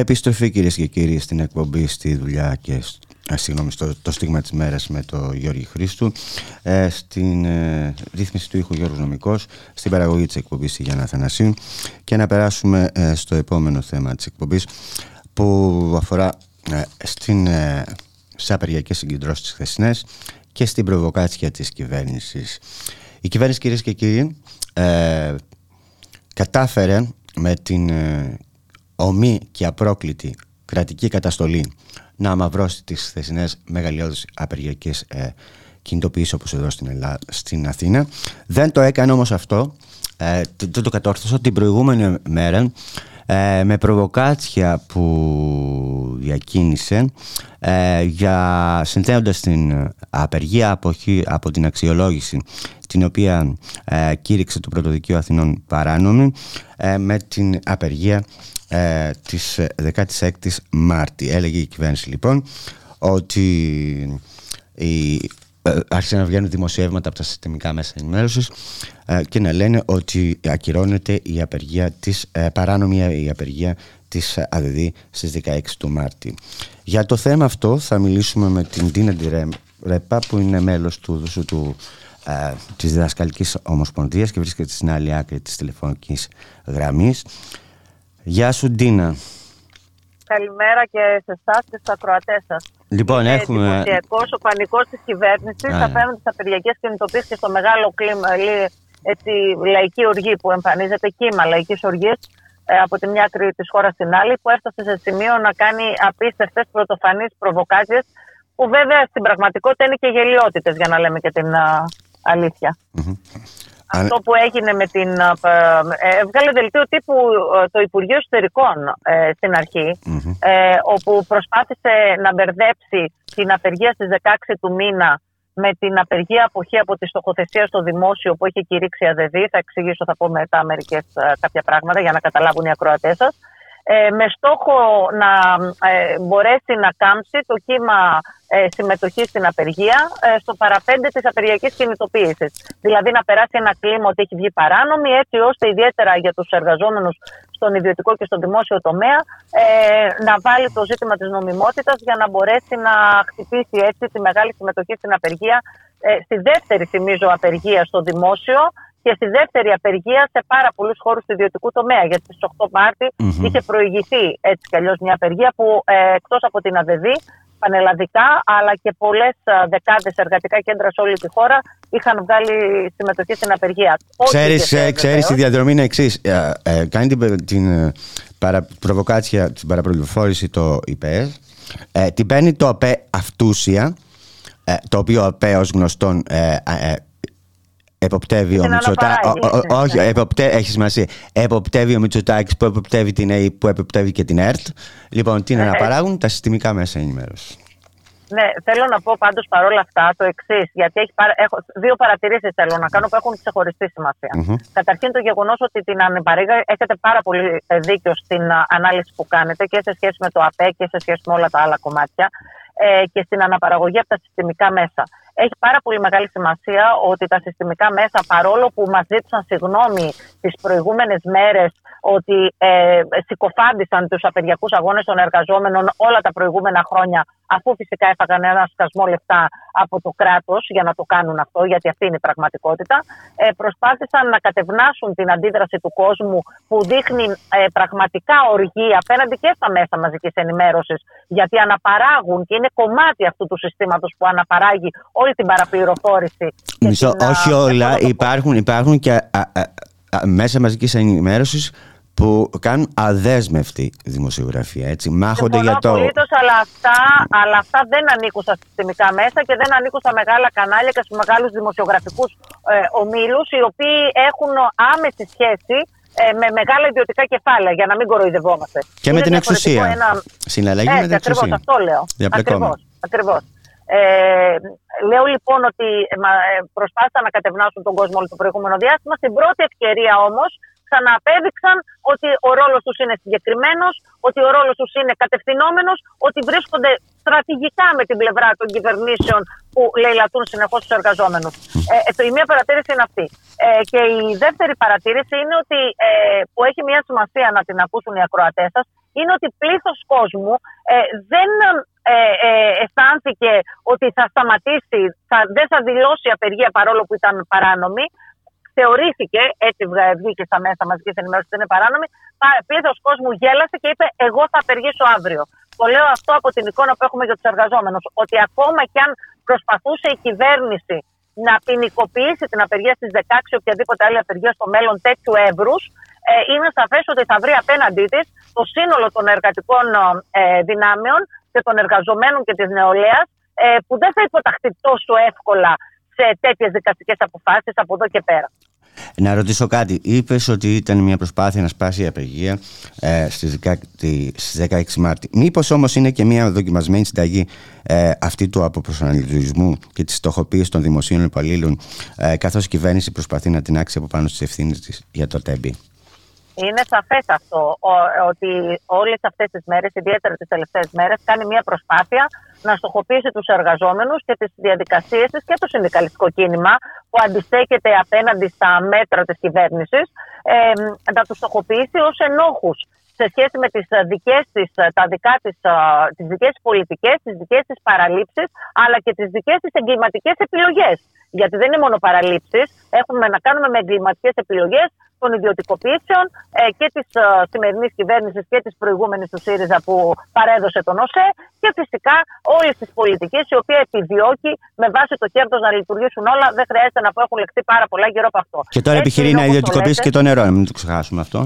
Επιστροφή κυρίες και κύριοι στην εκπομπή στη δουλειά και συγγνώμη, στο, το στίγμα της μέρας με το Γιώργη Χρήστου ε, στην ε, ρύθμιση του ήχου Γιώργος Νομικός στην παραγωγή της εκπομπής Γιάννα Αθανασίου και να περάσουμε ε, στο επόμενο θέμα της εκπομπής που αφορά ε, στην, ε, σε απεργιακές συγκεντρώσεις της χθεσινές και στην προβοκάτσια της κυβέρνησης. Η κυβέρνηση κυρίες και κύριοι κατάφερε με την ομή και απρόκλητη κρατική καταστολή να αμαυρώσει τις χθεσινές μεγαλειώδεις απεργιακές ε, κινητοποιήσεις όπως εδώ στην, Ελλάδα, στην Αθήνα. Δεν το έκανε όμως αυτό, ε, δεν το κατόρθωσε την προηγούμενη μέρα ε, με προβοκάτσια που διακίνησε ε, για συνθέοντας την απεργία από, από την αξιολόγηση την οποία ε, κήρυξε το Πρωτοδικείο Αθηνών παράνομη ε, με την απεργία ε, της 16ης Μάρτη. Έλεγε η κυβέρνηση λοιπόν ότι η, ε, άρχισε να βγαίνουν δημοσιεύματα από τα συστημικά μέσα ενημέρωσης ε, και να λένε ότι ακυρώνεται η απεργία της, ε, παράνομη η απεργία της ΑΔΔ στις 16 του Μάρτη. Για το θέμα αυτό θα μιλήσουμε με την Τίνα Ρέπα που είναι μέλος του, του, του ε, της Διδασκαλικής Ομοσπονδίας και βρίσκεται στην άλλη άκρη της τηλεφωνικής γραμμής. Γεια σου Ντίνα. Καλημέρα και σε εσάς και στους ακροατές σας. Λοιπόν, Είναι έχουμε. εντυπωσιακός ο πανικός της κυβέρνησης απέναντι στι απεργιακές κινητοποίησεις και στο μεγάλο κλίμα, έτσι, λαϊκή οργή που εμφανίζεται, κύμα λαϊκής οργής ε, από τη μια άκρη της χώρας στην άλλη, που έφτασε σε σημείο να κάνει απίστευτες πρωτοφανείς προβοκάτσιε, που βέβαια στην πραγματικότητα είναι και γελιότητες, για να λέμε και την αληθεια αυτό που έγινε με την. Ε, έβγαλε δελτίο τύπου ε, το Υπουργείο Εσωτερικών ε, στην αρχη όπου προσπάθησε να μπερδέψει την απεργία στις 16 του μήνα με την απεργία αποχή από τη στοχοθεσία στο δημόσιο που έχει κηρύξει η ΑΔΔ. Θα εξηγήσω, θα πω μετά μερικές κάποια πράγματα για να καταλάβουν οι ακροατές σας. με στόχο να μπορέσει να κάμψει το κύμα ε, συμμετοχή στην απεργία ε, στο παραπέντε της απεργιακής κινητοποίησης. Δηλαδή να περάσει ένα κλίμα ότι έχει βγει παράνομη, έτσι ώστε ιδιαίτερα για τους εργαζόμενους στον ιδιωτικό και στον δημόσιο τομέα ε, να βάλει το ζήτημα της νομιμότητας για να μπορέσει να χτυπήσει έτσι τη μεγάλη συμμετοχή στην απεργία. Ε, στη δεύτερη, θυμίζω, απεργία στο δημόσιο και στη δεύτερη απεργία σε πάρα πολλούς χώρους του ιδιωτικού τομέα. Γιατί στις 8 μαρτη είχε προηγηθεί έτσι κι αλλιώς μια απεργία που ε, εκτός από την ΑΔΔ πανελλαδικά, αλλά και πολλές ε, δεκάδες εργατικά κέντρα σε όλη τη χώρα είχαν βγάλει συμμετοχή στην απεργία. Ξέρεις, ε, ξέρεις η διαδρομή είναι εξής. Ε, ε, κάνει την, την παρα, προβοκάτσια, την παραπληροφόρηση το ΙΠΕ, ε, την παίρνει το ΑΠΕ αυτούσια, το οποίο ΑΠΕ ως γνωστόν Εποπτεύει ο Μητσοτάκη. Όχι, έχεις σημασία. Εποπτεύει ο Μητσοτάκης που εποπτεύει την ΕΕ, που εποπτεύει και την ΕΡΤ. Λοιπόν, τι είναι να ε, ε. παράγουν; Τα συστημικά μέσα ενημέρωσης. Ναι, θέλω να πω πάντως παρόλα αυτά το εξής, γιατί έχει έχω δύο παρατηρήσεις θέλω να κάνω που έχουν ξεχωριστή σημασία. Mm-hmm. Καταρχήν το γεγονός ότι την ανεπαρήγα έχετε πάρα πολύ ε, δίκιο στην ανάλυση που κάνετε και σε σχέση με το ΑΠΕ και σε σχέση με όλα τα άλλα κομμάτια ε, και στην αναπαραγωγή από τα συστημικά μέσα έχει πάρα πολύ μεγάλη σημασία ότι τα συστημικά μέσα, παρόλο που μας ζήτησαν συγγνώμη τις προηγούμενες μέρες ότι ε, συκοφάντησαν τους απεργιακούς αγώνες των εργαζόμενων όλα τα προηγούμενα χρόνια, αφού φυσικά έφαγαν ένα σκασμό λεφτά από το κράτος για να το κάνουν αυτό, γιατί αυτή είναι η πραγματικότητα, ε, προσπάθησαν να κατευνάσουν την αντίδραση του κόσμου που δείχνει ε, πραγματικά οργή απέναντι και στα μέσα μαζικής ενημέρωσης, γιατί αναπαράγουν και είναι κομμάτι αυτού του συστήματος που αναπαράγει όλη την παραπληροφόρηση. Μισό, όχι όλα. Υπάρχουν, υπάρχουν και α, α, α, μέσα μαζικής ενημέρωσης που κάνουν αδέσμευτη δημοσιογραφία. Έτσι. Μάχονται για το. Απολύτως, αλλά αυτά, αλλά αυτά δεν ανήκουν στα συστημικά μέσα και δεν ανήκουν στα μεγάλα κανάλια και στους μεγάλους δημοσιογραφικούς ε, ομίλους, οι οποίοι έχουν άμεση σχέση ε, με μεγάλα ιδιωτικά κεφάλαια, για να μην κοροϊδευόμαστε. Και με την εξουσία. Ένα... Συναλλαγή με την εξουσία. Ακριβώς, αυτό λέω. Ακριβώς, Ε, λέω λοιπόν ότι ε, προσπάθησαν να κατευνάσουν τον κόσμο όλο το προηγούμενο διάστημα. Στην πρώτη ευκαιρία όμως ξαναπέδειξαν ότι ο ρόλος τους είναι συγκεκριμένος, ότι ο ρόλος τους είναι κατευθυνόμενος, ότι βρίσκονται στρατηγικά με την πλευρά των κυβερνήσεων που λαιλατούν συνεχώς τους εργαζόμενους. Ε, ε η μία παρατήρηση είναι αυτή. Ε, και η δεύτερη παρατήρηση είναι ότι ε, που έχει μια σημασία να την ακούσουν οι ακροατές σας, είναι ότι πλήθος κόσμου ε, δεν ε, ε, αισθάνθηκε ότι θα σταματήσει, θα, δεν θα δηλώσει απεργία παρόλο που ήταν παράνομη. Θεωρήθηκε, έτσι βγήκε στα μέσα μαζική ενημέρωση ότι είναι παράνομη. Πλήθος κόσμου γέλασε και είπε: Εγώ θα απεργήσω αύριο. Το λέω αυτό από την εικόνα που έχουμε για τους εργαζόμενους. Ότι ακόμα κι αν προσπαθούσε η κυβέρνηση να ποινικοποιήσει την απεργία στις 16 οποιαδήποτε άλλη απεργία στο μέλλον τέτοιου εύρους, ε, είναι σαφές ότι θα βρει απέναντί της το σύνολο των εργατικών ε, δυνάμεων και των εργαζομένων και της νεολαίας, ε, που δεν θα υποταχθεί τόσο εύκολα σε τέτοιες δικαστικές αποφάσεις από εδώ και πέρα. Να ρωτήσω κάτι. Είπες ότι ήταν μια προσπάθεια να σπάσει η απεργία ε, στις, 16 Μάρτη. Μήπως όμως είναι και μια δοκιμασμένη συνταγή ε, αυτή του αποπροσανατολισμού και της στοχοποίησης των δημοσίων υπαλλήλων, ε, καθώς η κυβέρνηση προσπαθεί να την άξει από πάνω στις ευθύνες της για το ΤΕΜΠΗ; Είναι σαφές αυτό ότι όλες αυτές τις μέρες, ιδιαίτερα τις τελευταίες μέρες, κάνει μια προσπάθεια να στοχοποιήσει τους εργαζόμενους και τις διαδικασίες της και το συνδικαλιστικό κίνημα που αντιστέκεται απέναντι στα μέτρα της κυβέρνησης, ε, να τους στοχοποιήσει ως ενόχους σε σχέση με τις δικές της, τα δικά της, τις δικές της πολιτικές, τις δικές της παραλήψεις, αλλά και τις δικές της εγκληματικές επιλογές. Γιατί δεν είναι μόνο παραλήψεις, έχουμε να κάνουμε με εγκληματικές επιλογές των ιδιωτικοποιήσεων ε, και της ε, σημερινής κυβέρνησης και της προηγούμενης του ΣΥΡΙΖΑ που παρέδωσε τον ΟΣΕ και φυσικά όλη τη πολιτική η οποία επιδιώκει με βάση το κέρδος να λειτουργήσουν όλα. Δεν χρειάζεται να πω έχουν λεχθεί πάρα πολλά γύρω από αυτό. Και τώρα επιχειρεί να ιδιωτικοποιήσει και το νερό, να μην το ξεχάσουμε αυτό.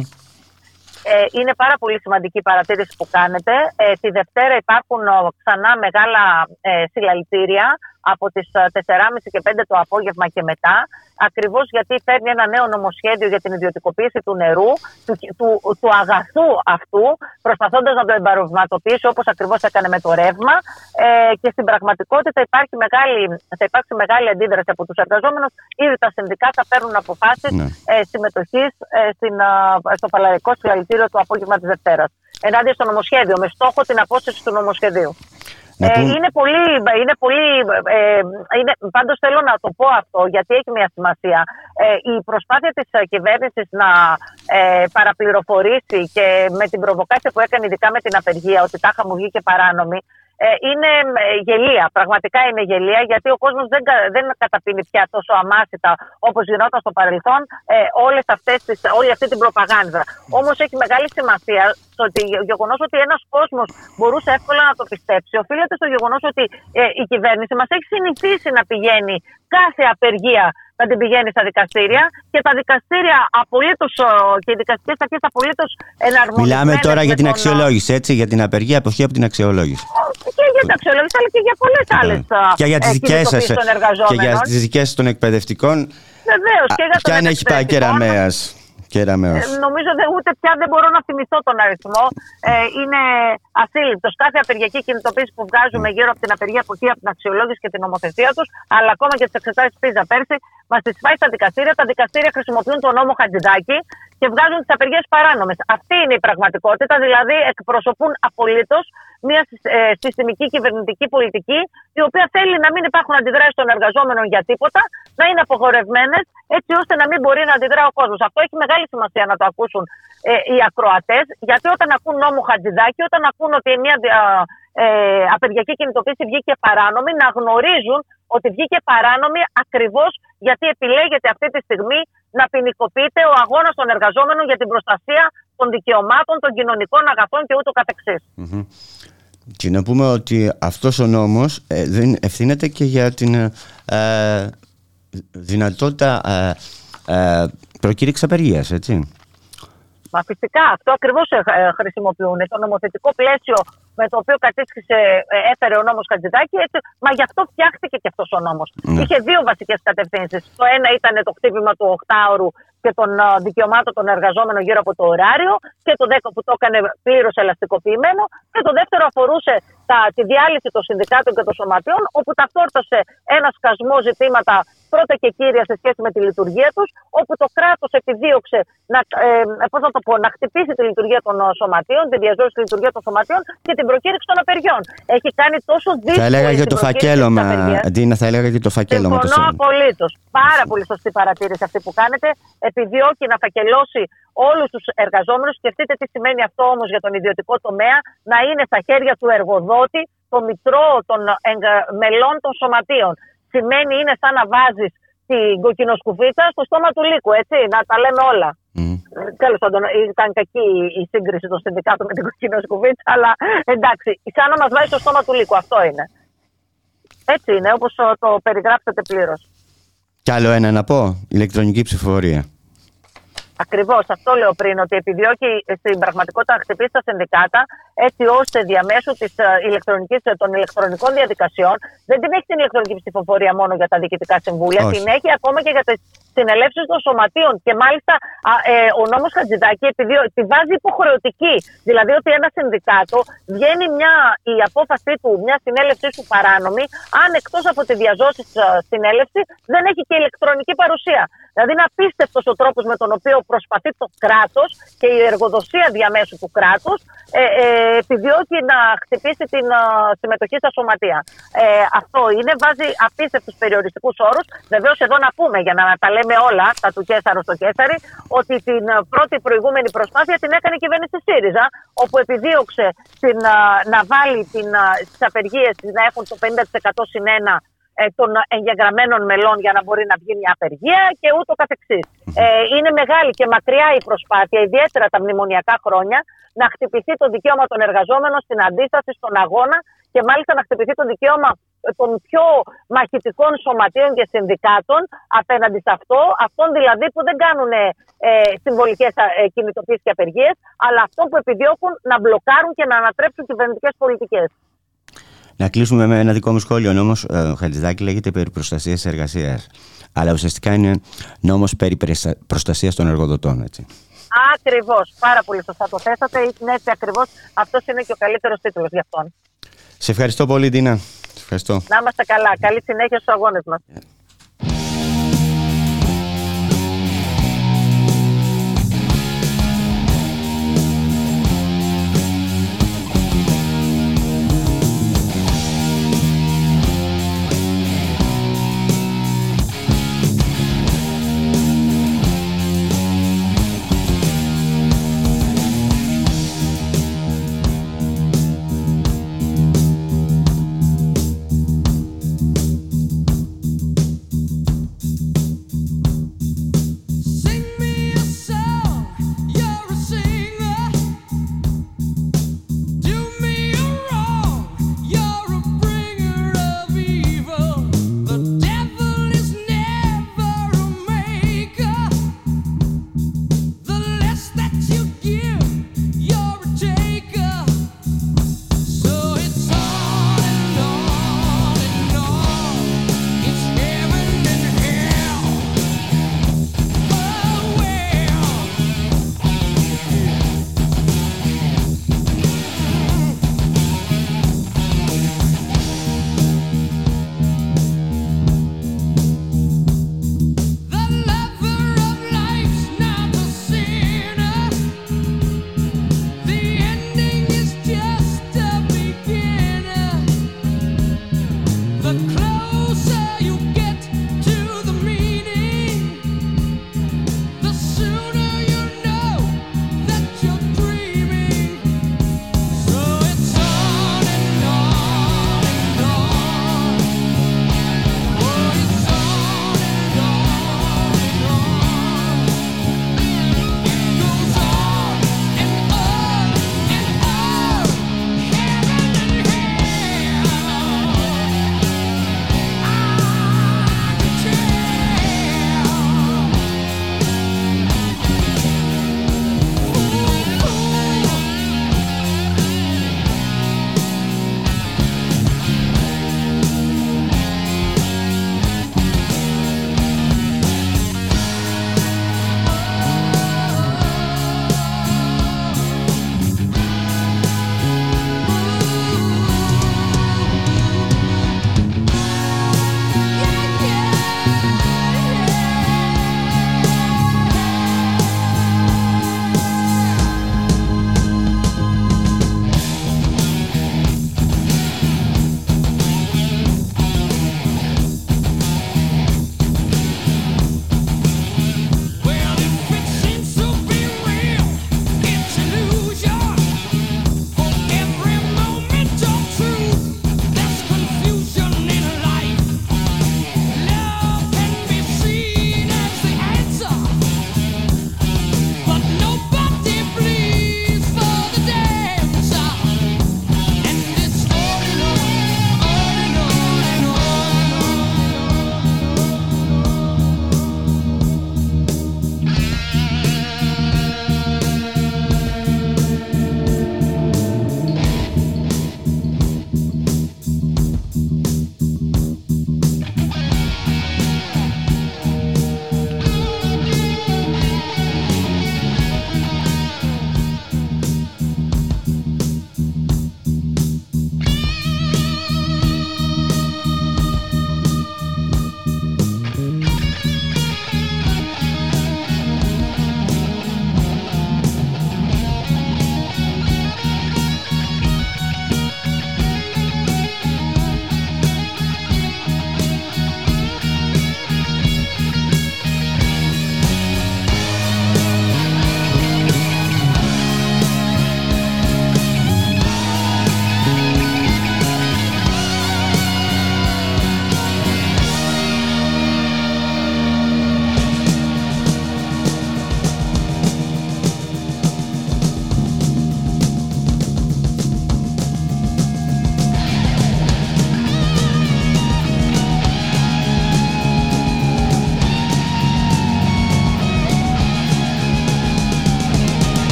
Ε, είναι πάρα πολύ σημαντική η παρατήρηση που κάνετε. Ε, τη Δευτέρα υπάρχουν ξανά μεγάλα ε, συλλαλητήρια από τις 4.30 και 5 το απόγευμα και μετά, ακριβώς γιατί φέρνει ένα νέο νομοσχέδιο για την ιδιωτικοποίηση του νερού, του, του, του αγαθού αυτού, προσπαθώντας να το εμπαρευματοποιήσει όπως ακριβώς έκανε με το ρεύμα ε, και στην πραγματικότητα υπάρχει μεγάλη, θα υπάρξει μεγάλη αντίδραση από τους εργαζόμενους. Ήδη τα συνδικάτα παίρνουν αποφάσεις ναι. ε, συμμετοχής ε, στην, στο Παλαϊκό Συλλαλητήριο του απόγευμα της Δευτέρας ενάντια στο νομοσχέδιο, με στόχο την απόσταση του νομοσχεδίου. Ε, είναι πολύ, είναι πολύ ε, είναι, πάντως θέλω να το πω αυτό γιατί έχει μια σημασία. Ε, η προσπάθεια της κυβέρνησης να ε, παραπληροφορήσει και με την προβοκάσια που έκανε ειδικά με την απεργία ότι τάχα μου βγήκε παράνομη ε, είναι ε, γελία. Πραγματικά είναι γελία, γιατί ο κόσμος δεν, δεν καταπίνει πια τόσο αμάσιτα όπως γινόταν στο παρελθόν ε, όλες αυτές τις, όλη αυτή την προπαγάνδα. Όμως έχει μεγάλη σημασία το ότι, γεγονός ότι ένας κόσμος μπορούσε εύκολα να το πιστέψει οφείλεται στο γεγονός ότι ε, η κυβέρνηση μας έχει συνηθίσει να πηγαίνει κάθε απεργία να την πηγαίνει στα δικαστήρια και τα δικαστήρια απολύτως και οι δικαστικές αρχές απολύτως εναρμονισμένες. Μιλάμε τώρα για την αξιολόγηση, έτσι, για την απεργία αποχή από την αξιολόγηση. Και για την αξιολόγηση, αλλά και για πολλές άλλες Και για τις δικές σας και για τις δικές των εκπαιδευτικών. Βεβαίως. Και για τον έχει πάει κεραμαία. Ε, νομίζω ότι ούτε πια δεν μπορώ να θυμηθώ τον αριθμό. Ε, είναι ασύλληπτος. Κάθε απεργιακή κινητοποίηση που βγάζουμε γύρω από την απεργία αποχή, από την αξιολόγηση και την νομοθεσία τους, αλλά ακόμα και τις εξετάσεις πίζα πέρσι, μας τις πάει στα δικαστήρια. Τα δικαστήρια χρησιμοποιούν τον νόμο Χατζηδάκη και βγάζουν τις απεργίες παράνομες. Αυτή είναι η πραγματικότητα, δηλαδή εκπροσωπούν απολύτως μια ε, συστημική κυβερνητική πολιτική, η οποία θέλει να μην υπάρχουν αντιδράσεις των εργαζόμενων για τίποτα, να είναι απογορευμένες, έτσι ώστε να μην μπορεί να αντιδρά ο κόσμος. Αυτό έχει μεγάλη σημασία να το ακούσουν ε, οι ακροατές, γιατί όταν ακούν νόμο Χατζηδάκη, όταν ακούν ότι μια ε, απεργιακή κινητοποίηση βγήκε παράνομη, να γνωρίζουν ότι βγήκε παράνομη ακριβώς γιατί επιλέγεται αυτή τη στιγμή να ποινικοποιείται ο αγώνας των εργαζόμενων για την προστασία των δικαιωμάτων, των κοινωνικών αγαθών και ούτω Και να πούμε ότι αυτός ο νόμος ε, δεν ευθύνεται και για την ε, δυνατότητα ε, ε, προκήρυξης απεργίας, έτσι. Μα φυσικά αυτό ακριβώς ε, ε, χρησιμοποιούν. Το νομοθετικό πλαίσιο με το οποίο κατήσχησε, ε, έφερε ο νόμος Χατζηδάκη, έτσι, μα γι' αυτό φτιάχτηκε και αυτός ο νόμος. Ναι. Είχε δύο βασικές κατευθύνσεις. Το ένα ήταν το χτύπημα του οχτάωρου και των δικαιωμάτων των εργαζόμενων γύρω από το ωράριο και το δέκο που το έκανε πλήρως ελαστικοποιημένο. Και το δεύτερο αφορούσε τα, τη διάλυση των συνδικάτων και των σωματιών, όπου τα φόρτωσε ένα σκασμό ζητήματα πρώτα και κύρια σε σχέση με τη λειτουργία τους, όπου το κράτος επιδίωξε να, ε, πώς να, το πω, να χτυπήσει τη λειτουργία των σωματείων, τη διαζώση τη λειτουργία των σωματείων και την προκήρυξη των απεργιών. Έχει κάνει τόσο δύσκολο. Θα έλεγα και το φακέλωμα, Αντίνα, θα έλεγα και το φακέλωμα. Συμφωνώ απολύτως. Πάρα πολύ σωστή παρατήρηση αυτή που κάνετε. Επιδιώκει να φακελώσει όλους τους εργαζόμενους. Σκεφτείτε τι σημαίνει αυτό όμως για τον ιδιωτικό τομέα, να είναι στα χέρια του εργοδότη το μητρό των μελών των σωματείων. Σημαίνει είναι σαν να βάζεις την κοκκινοσκουφίτσα στο στόμα του λύκου, έτσι, να τα λέμε όλα. Mm. Τέλος πάντων, ήταν κακή η σύγκριση των συνδικάτων με την κοκκινοσκουφίτσα, αλλά εντάξει, σαν να μας βάζει στο στόμα του λύκου, αυτό είναι. Έτσι είναι, όπως το περιγράψατε πλήρως. Κι άλλο ένα να πω, ηλεκτρονική ψηφοφορία. Ακριβώς, αυτό λέω πριν, ότι επιδιώκει στην πραγματικότητα να χτυπήσει τα συνδικάτα έτσι ώστε διαμέσου της ε, ηλεκτρονικής, ε, των ηλεκτρονικών διαδικασιών δεν την έχει την ηλεκτρονική ψηφοφορία μόνο για τα διοικητικά συμβούλια, Όχι. την έχει ακόμα και για τις συνελεύσει των σωματείων. Και μάλιστα ε, ο νόμος Χατζηδάκη επειδή, τη βάζει υποχρεωτική. Δηλαδή ότι ένα συνδικάτο βγαίνει μια, η απόφασή του, μια συνέλευσή του παράνομη, αν εκτός από τη διαζώση συνέλευση δεν έχει και ηλεκτρονική παρουσία. Δηλαδή είναι απίστευτος ο τρόπος με τον οποίο προσπαθεί το κράτος και η εργοδοσία διαμέσου του κράτους ε, ε, επιδιώκει να χτυπήσει την ε, συμμετοχή στα σωματεία. Ε, αυτό είναι, βάζει απίστευτους περιοριστικούς όρους. Βεβαίως εδώ να πούμε, για να τα λέμε όλα, τα του Κέσσαρου στο Κέσσαρι, ότι την πρώτη προηγούμενη προσπάθεια την έκανε η κυβέρνηση ΣΥΡΙΖΑ, όπου επιδίωξε την, να βάλει τις απεργίες να έχουν το 50% συν ε, των εγγεγραμμένων μελών για να μπορεί να βγει μια απεργία και ούτω καθεξής. Ε, είναι μεγάλη και μακριά η προσπάθεια, ιδιαίτερα τα μνημονιακά χρόνια, να χτυπηθεί το δικαίωμα των εργαζόμενων στην αντίσταση, στον αγώνα και μάλιστα να χτυπηθεί το δικαίωμα των πιο μαχητικών σωματείων και συνδικάτων απέναντι σε αυτό, αυτών δηλαδή που δεν κάνουν ε, συμβολικές ε, κινητοποίησεις και απεργίες, αλλά αυτών που επιδιώκουν να μπλοκάρουν και να ανατρέψουν κυβερνητικές πολιτικές. Να κλείσουμε με ένα δικό μου σχόλιο. Ο νόμος ε, Χατζηδάκη λέγεται περί προστασίας εργασίας. Αλλά ουσιαστικά είναι νόμος περί προστασίας των εργοδοτών. Έτσι. Ακριβώς. Πάρα πολύ σωστά το θέσατε. Είναι έτσι ακριβώς. Αυτός είναι και ο καλύτερος τίτλος για αυτόν. Σε ευχαριστώ πολύ, Ντίνα. Σε ευχαριστώ. Να είμαστε καλά. Καλή συνέχεια στους αγώνες μας.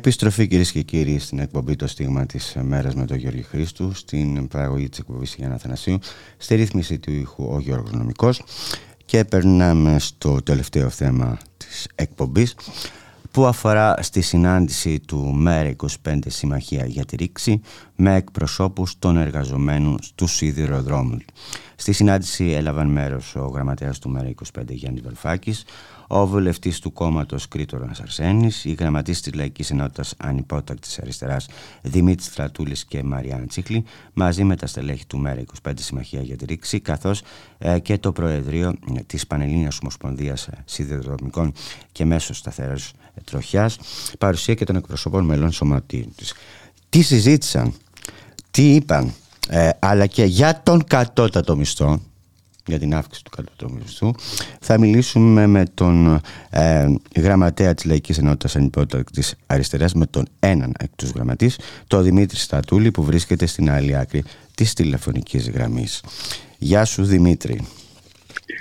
Επιστροφή κυρίες και κύριοι στην εκπομπή Το Στίγμα της Μέρας με τον Γιώργη Χρήστου, στην παραγωγή της εκπομπής Γιάννα Θανασίου, στη ρύθμιση του ήχου ο Γιώργος Νομικός και περνάμε στο τελευταίο θέμα της εκπομπής που αφορά στη συνάντηση του ΜΕΡΑ 25 Συμμαχία για τη Ρήξη με εκπροσώπους των εργαζομένων στους σιδηροδρόμους. Στη συνάντηση έλαβαν μέρος ο γραμματέας του ΜΕΡΑ 25 Γιάννη Βελφάκης, ο βουλευτής του κόμματος Κρήτορας Αρσένης, η γραμματής της Λαϊκής Ενότητας Ανυπότακτης Αριστεράς Δημήτρης Στρατούλης και Μαριάννα Τσίχλη, μαζί με τα στελέχη του ΜΕΡΑ 25 Συμμαχία για τη Ρήξη, καθώς ε, και το Προεδρείο της Πανελλήνιας Ομοσπονδίας Σιδηροδρομικών και Μέσω Σταθερός Τροχιάς, παρουσία και των εκπροσωπών μελών σωματείων της. Τι συζήτησαν, τι είπαν, ε, αλλά και για τον κατώτατο μισθό για την αύξηση του κατώτατου μισθού θα μιλήσουμε με τον ε, γραμματέα της Λαϊκής Ενότητας Ανυπότακτης Αριστεράς με τον έναν εκ τους γραμματής τον Δημήτρη Στατούλη που βρίσκεται στην άλλη άκρη της τηλεφωνικής γραμμής Γεια σου Δημήτρη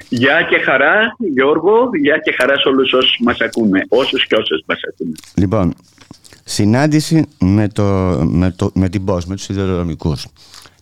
Γεια και χαρά Γιώργο, γεια και χαρά σε όλους όσους μας ακούμε, όσους και όσες μας ακούμε. Λοιπόν, συνάντηση με, το, με, το, με την ΠΟΣ, με τους ιδεοδρομικούς.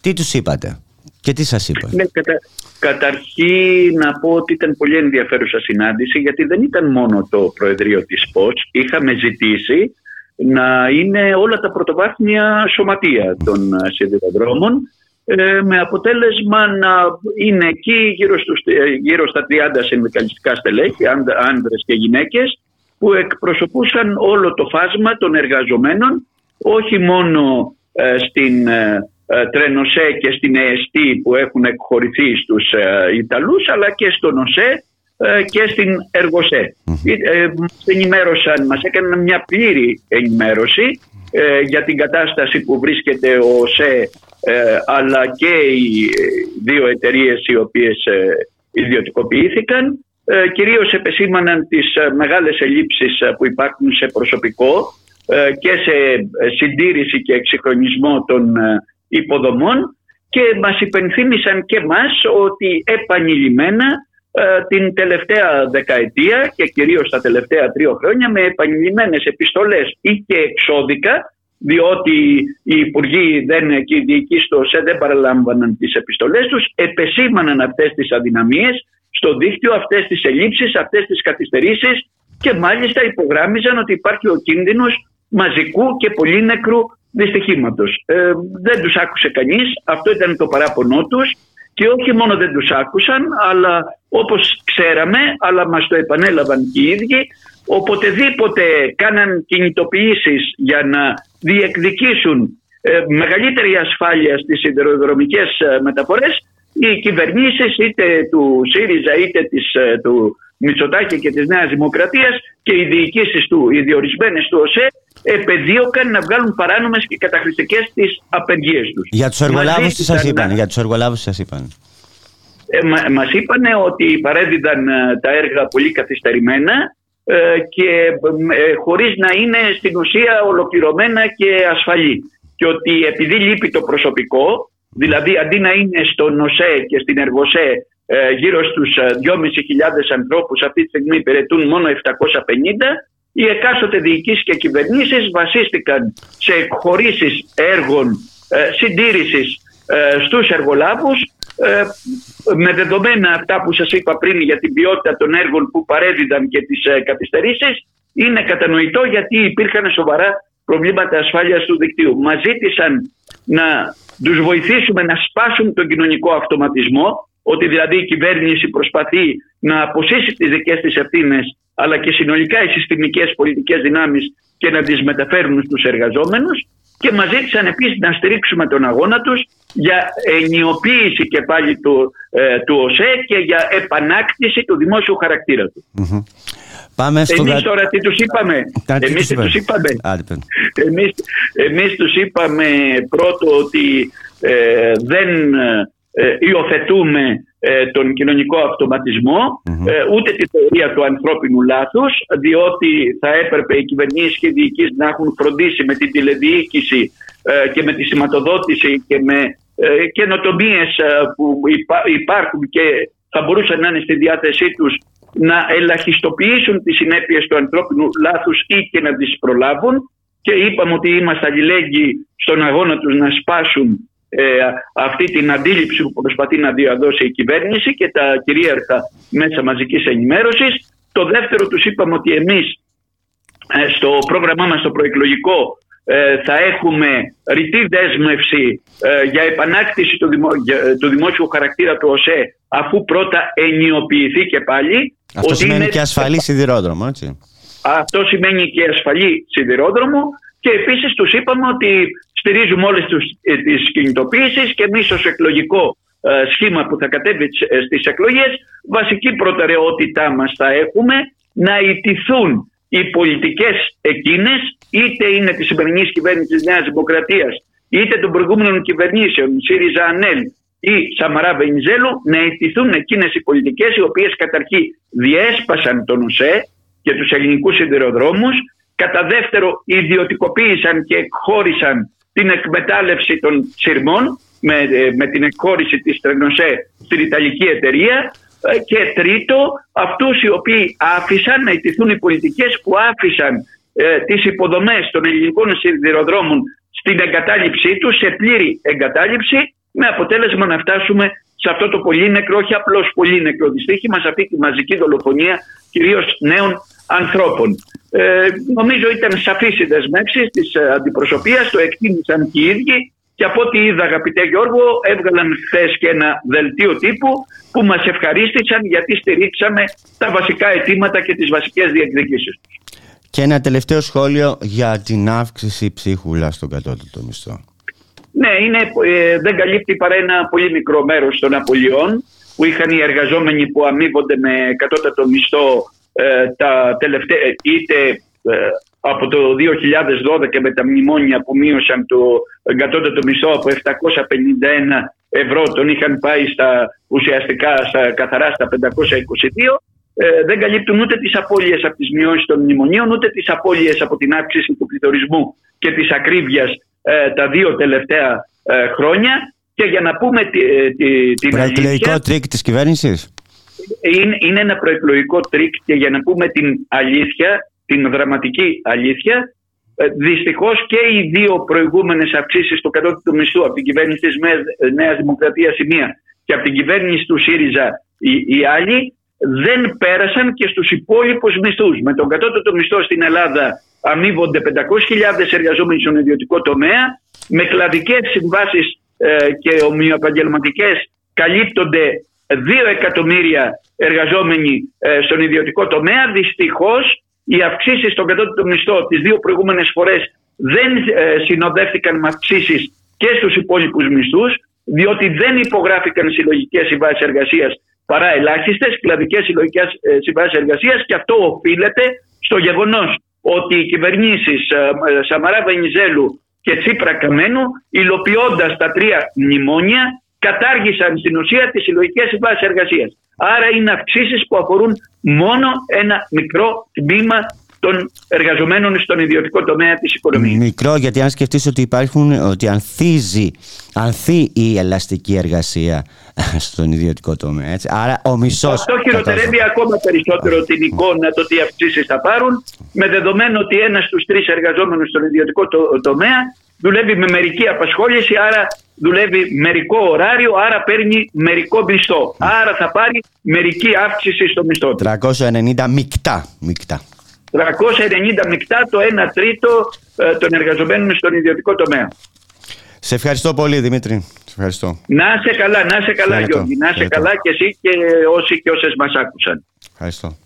Τι τους είπατε; Και τι σας είπατε. Ναι, κατα, καταρχήν να πω ότι ήταν πολύ ενδιαφέρουσα συνάντηση γιατί δεν ήταν μόνο το Προεδρείο της ΠΟΣ. Είχαμε ζητήσει να είναι όλα τα πρωτοβάθμια σωματεία των σιδηροδρόμων ε, με αποτέλεσμα να είναι εκεί γύρω, στους, γύρω στα 30 συνδικαλιστικά στελέχη, άνδρες και γυναίκες που εκπροσωπούσαν όλο το φάσμα των εργαζομένων όχι μόνο ε, στην ε, ε, Τρενοσέ και στην ΕΕΣΤΗ που έχουν εκχωρηθεί στους ε, Ιταλούς αλλά και στον ΟΣΕ ε, και στην εργοσέ. Μας ενημέρωσαν, μας έκαναν μια πλήρη ενημέρωση για την κατάσταση που βρίσκεται ο ΟΣΕ αλλά και οι δύο εταιρείες οι οποίες ιδιωτικοποιήθηκαν κυρίως επεσήμαναν τις μεγάλες ελλείψεις που υπάρχουν σε προσωπικό και σε συντήρηση και εξυγχρονισμό των υποδομών και μας υπενθύμησαν και μας ότι επανειλημμένα ε, την τελευταία δεκαετία και κυρίως τα τελευταία τρία χρόνια με επανειλημμένες επιστολές ή και εξώδικα διότι οι υπουργοί δεν, και οι διοικοί στο ΣΕ δεν παραλάμβαναν τις επιστολές τους, επεσήμαναν αυτές τις αδυναμίες στο δίκτυο, αυτές τις ελλείψεις, αυτές τις καθυστερήσεις και μάλιστα υπογράμμιζαν ότι υπάρχει ο κίνδυνος μαζικού και πολύ νεκρού δυστυχήματος. Ε, δεν τους άκουσε κανείς, αυτό ήταν το παράπονό τους και όχι μόνο δεν τους άκουσαν, αλλά όπως ξέραμε, αλλά μας το επανέλαβαν και οι ίδιοι, οποτεδήποτε κάναν κινητοποιήσεις για να διεκδικήσουν ε, μεγαλύτερη ασφάλεια στις σιδηροδρομικές ε, μεταφορές, οι κυβερνήσεις είτε του ΣΥΡΙΖΑ είτε της, ε, του Μητσοτάκη και της Νέας Δημοκρατίας και οι διοικήσεις του, οι διορισμένες του ΟΣΕ επεδίωκαν να βγάλουν παράνομες και καταχρηστικές τις απεργίες τους. Για τους εργολάβους τι σας είπαν, για τους εργολάβους σας είπαν. Ε, μα, μας είπαν ότι παρέδιδαν ε, τα έργα πολύ καθυστερημένα ε, και ε, χωρίς να είναι στην ουσία ολοκληρωμένα και ασφαλή. Και ότι επειδή λείπει το προσωπικό, δηλαδή αντί να είναι στο ΝΟΣΕ και στην ΕΡΓΟΣΕ ε, γύρω στους 2.500 ανθρώπους αυτή τη στιγμή υπηρετούν μόνο 750 οι εκάστοτε διοικήσεις και κυβερνήσεις βασίστηκαν σε εκχωρήσεις έργων ε, συντήρησης ε, στους εργολάβους ε, με δεδομένα αυτά που σας είπα πριν για την ποιότητα των έργων που παρέδιδαν και τις ε, καθυστερήσεις είναι κατανοητό γιατί υπήρχαν σοβαρά προβλήματα ασφάλειας του δικτύου. Μας ζήτησαν να τους βοηθήσουμε να σπάσουν τον κοινωνικό αυτοματισμό ότι δηλαδή η κυβέρνηση προσπαθεί να αποσύσει τις δικές της ευθύνες αλλά και συνολικά οι συστημικές πολιτικές δυνάμεις και να τις μεταφέρουν στους εργαζόμενους και μας ζήτησαν επίσης να στηρίξουμε τον αγώνα τους για ενιοποίηση και πάλι του, ε, του ΟΣΕ και για επανάκτηση του δημόσιου χαρακτήρα του. Mm-hmm. Πάμε στο... Εμείς τώρα τι τους είπαμε; εμείς τι τους είπαμε; εμείς, εμείς τους είπαμε πρώτο ότι ε, δεν ε, υιοθετούμε ε, τον κοινωνικό ε, ούτε τη θεωρία του ανθρώπινου λάθους διότι θα έπρεπε οι κυβερνήσεις και οι διοικήσεις να έχουν φροντίσει με την τηλεδιοίκηση και με τη σηματοδότηση και με καινοτομίες που υπάρχουν και θα μπορούσαν να είναι στη διάθεσή τους να ελαχιστοποιήσουν τις συνέπειες του ανθρώπινου λάθους ή και να τις προλάβουν. Και είπαμε ότι είμαστε αλληλέγγυοι στον αγώνα τους να σπάσουν ε, αυτή την αντίληψη που προσπαθεί να διαδώσει η κυβέρνηση και τα κυρίαρχα μέσα μαζικής ενημέρωσης. Το δεύτερο τους είπαμε ότι εμείς ε, στο πρόγραμμά μας το προεκλογικό ε, θα έχουμε ρητή δέσμευση ε, για επανάκτηση του, του δημόσιου χαρακτήρα του ΟΣΕ αφού πρώτα ενιοποιηθεί και πάλι. Αυτό σημαίνει και ασφαλή σιδηρόδρομο, έτσι. Αυτό σημαίνει και ασφαλή σιδηρόδρομο και επίσης τους είπαμε ότι στηρίζουμε όλες τους, τις κινητοποίησεις και εμείς ως εκλογικό σχήμα που θα κατέβει στις εκλογές βασική προτεραιότητά μας θα έχουμε να ιτηθούν οι πολιτικές εκείνες είτε είναι της σημερινής κυβέρνησης της Νέας Δημοκρατίας είτε των προηγούμενων κυβερνήσεων ΣΥΡΙΖΑ ΑΝΕΛ ή Σαμαρά Βενιζέλου να ιτηθούν εκείνες οι πολιτικές οι οποίες καταρχήν διέσπασαν τον ΟΣΕ και τους ελληνικούς σιδηροδρόμους κατά δεύτερο ιδιωτικοποίησαν και εκχώρησαν την εκμετάλλευση των σειρμών με, ε, με την εκχώρηση της Τρενοσέ στην Ιταλική εταιρεία ε, και τρίτο, αυτούς οι οποίοι άφησαν να ιτηθούν οι πολιτικές που άφησαν ε, τις υποδομές των ελληνικών σιδηροδρόμων στην εγκατάλειψή τους, σε πλήρη εγκατάλειψη, με αποτέλεσμα να φτάσουμε σε αυτό το πολύ νεκρό, όχι απλώς πολύ νεκρό δυστύχημα, σε αυτή τη μαζική δολοφονία κυρίως νέων ανθρώπων. Ε, νομίζω ήταν σαφή οι δεσμεύσεις της αντιπροσωπείας, το εκτίμησαν και οι ίδιοι και από ό,τι είδα, αγαπητέ Γιώργο, έβγαλαν χθες και ένα δελτίο τύπου που μας ευχαρίστησαν γιατί στηρίξαμε τα βασικά αιτήματα και τις βασικές διεκδικήσεις του. Και ένα τελευταίο σχόλιο για την αύξηση ψίχουλα στον κατώτατο μισθό. Ναι, είναι, ε, δεν καλύπτει παρά ένα πολύ μικρό μέρος των απολειών που είχαν οι εργαζόμενοι που αμείβονται με κατώτατο μισθό ε, τα τελευταία, είτε ε, από το 2012 με τα μνημόνια που μείωσαν το εγκατότατο μισθό από 751 ευρώ τον είχαν πάει στα, ουσιαστικά στα, καθαρά στα 522 ε, δεν καλύπτουν ούτε τις απώλειες από τις μειώσεις των μνημονίων ούτε τις απώλειες από την αύξηση του πληθωρισμού και της ακρίβειας ε, τα δύο τελευταία ε, χρόνια. Και για να πούμε τη, τη, την Προεκλογικό τρικ της κυβέρνησης; Είναι, είναι ένα προεκλογικό τρικ και για να πούμε την αλήθεια την δραματική αλήθεια. Ε, Δυστυχώς και οι δύο προηγούμενες αυξήσεις του κατώτατου μισθού από την κυβέρνηση της Νέας Δημοκρατίας η μία και από την κυβέρνηση του ΣΥΡΙΖΑ η, η άλλη δεν πέρασαν και στους υπόλοιπους μισθούς. Με τον κατώτατο μισθό στην Ελλάδα αμείβονται 500.000 εργαζόμενοι στον ιδιωτικό τομέα. Με κλαδικές συμβάσεις ε, και ομοιοεπαγγελματικέ καλύπτονται 2 εκατομμύρια εργαζόμενοι ε, στον ιδιωτικό τομέα. Δυστυχώς οι αυξήσεις στον κατώτατο μισθό τις δύο προηγούμενες φορές δεν ε, συνοδεύτηκαν με αυξήσεις και στους υπόλοιπους μισθούς, διότι δεν υπογράφηκαν συλλογικές συμβάσεις εργασίας παρά ελάχιστες, κλαδικές συλλογικές ε, συμβάσεις εργασίας και αυτό οφείλεται στο γεγονός ότι οι κυβερνήσεις ε, Σαμαρά Βενιζέλου και Τσίπρα Καμένου, υλοποιώντας τα τρία μνημόνια, κατάργησαν στην ουσία τις συλλογικές συμβάσεις εργασίας. Άρα είναι αυξήσεις που αφορούν μόνο ένα μικρό τμήμα των εργαζομένων στον ιδιωτικό τομέα της οικονομίας. Μικρό γιατί αν σκεφτείς ότι υπάρχουν, ότι ανθίζει, ανθεί η ελαστική εργασία στον ιδιωτικό τομέα. Έτσι. Άρα ο μισός... Αυτό χειροτερεύει ακόμα περισσότερο την εικόνα το τι αυξήσεις θα πάρουν με δεδομένο ότι ένας στους τρεις εργαζόμενους στον ιδιωτικό τομέα δουλεύει με μερική απασχόληση, άρα δουλεύει μερικό ωράριο, άρα παίρνει μερικό μισθό. Άρα θα πάρει μερική αύξηση στο μισθό 390 μεικτά. μεικτά. 390 μεικτά το 1 τρίτο ε, των εργαζομένων στον ιδιωτικό τομέα. Σε ευχαριστώ πολύ Δημήτρη. Σε ευχαριστώ. Να σε καλά, να σε καλά Γιώργη. Να σε καλά και εσύ και όσοι και όσες μας άκουσαν. Ευχαριστώ.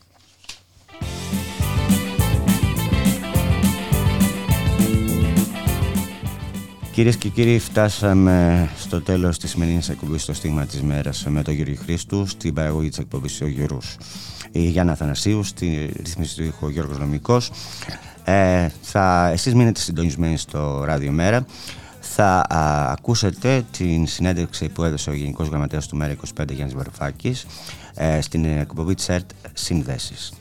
Κυρίες και κύριοι, φτάσαμε στο τέλος της σημερινής εκπομπής στο στίγμα της μέρας με τον Γιώργο Χρήστου, στην παραγωγή της εκπομπής ο Γιώργος η Γιάννα Θανασίου, στη ρύθμιση του ήχου ο Γιώργος Νομικός. Ε, θα, εσείς μείνετε συντονισμένοι στο Ράδιο Μέρα. Θα ακούσετε την συνέντευξη που έδωσε ο Γενικός Γραμματέας του Μέρα 25 Γιάννης Βαρουφάκης ε, στην εκπομπή της ΕΡΤ Συνδέσεις.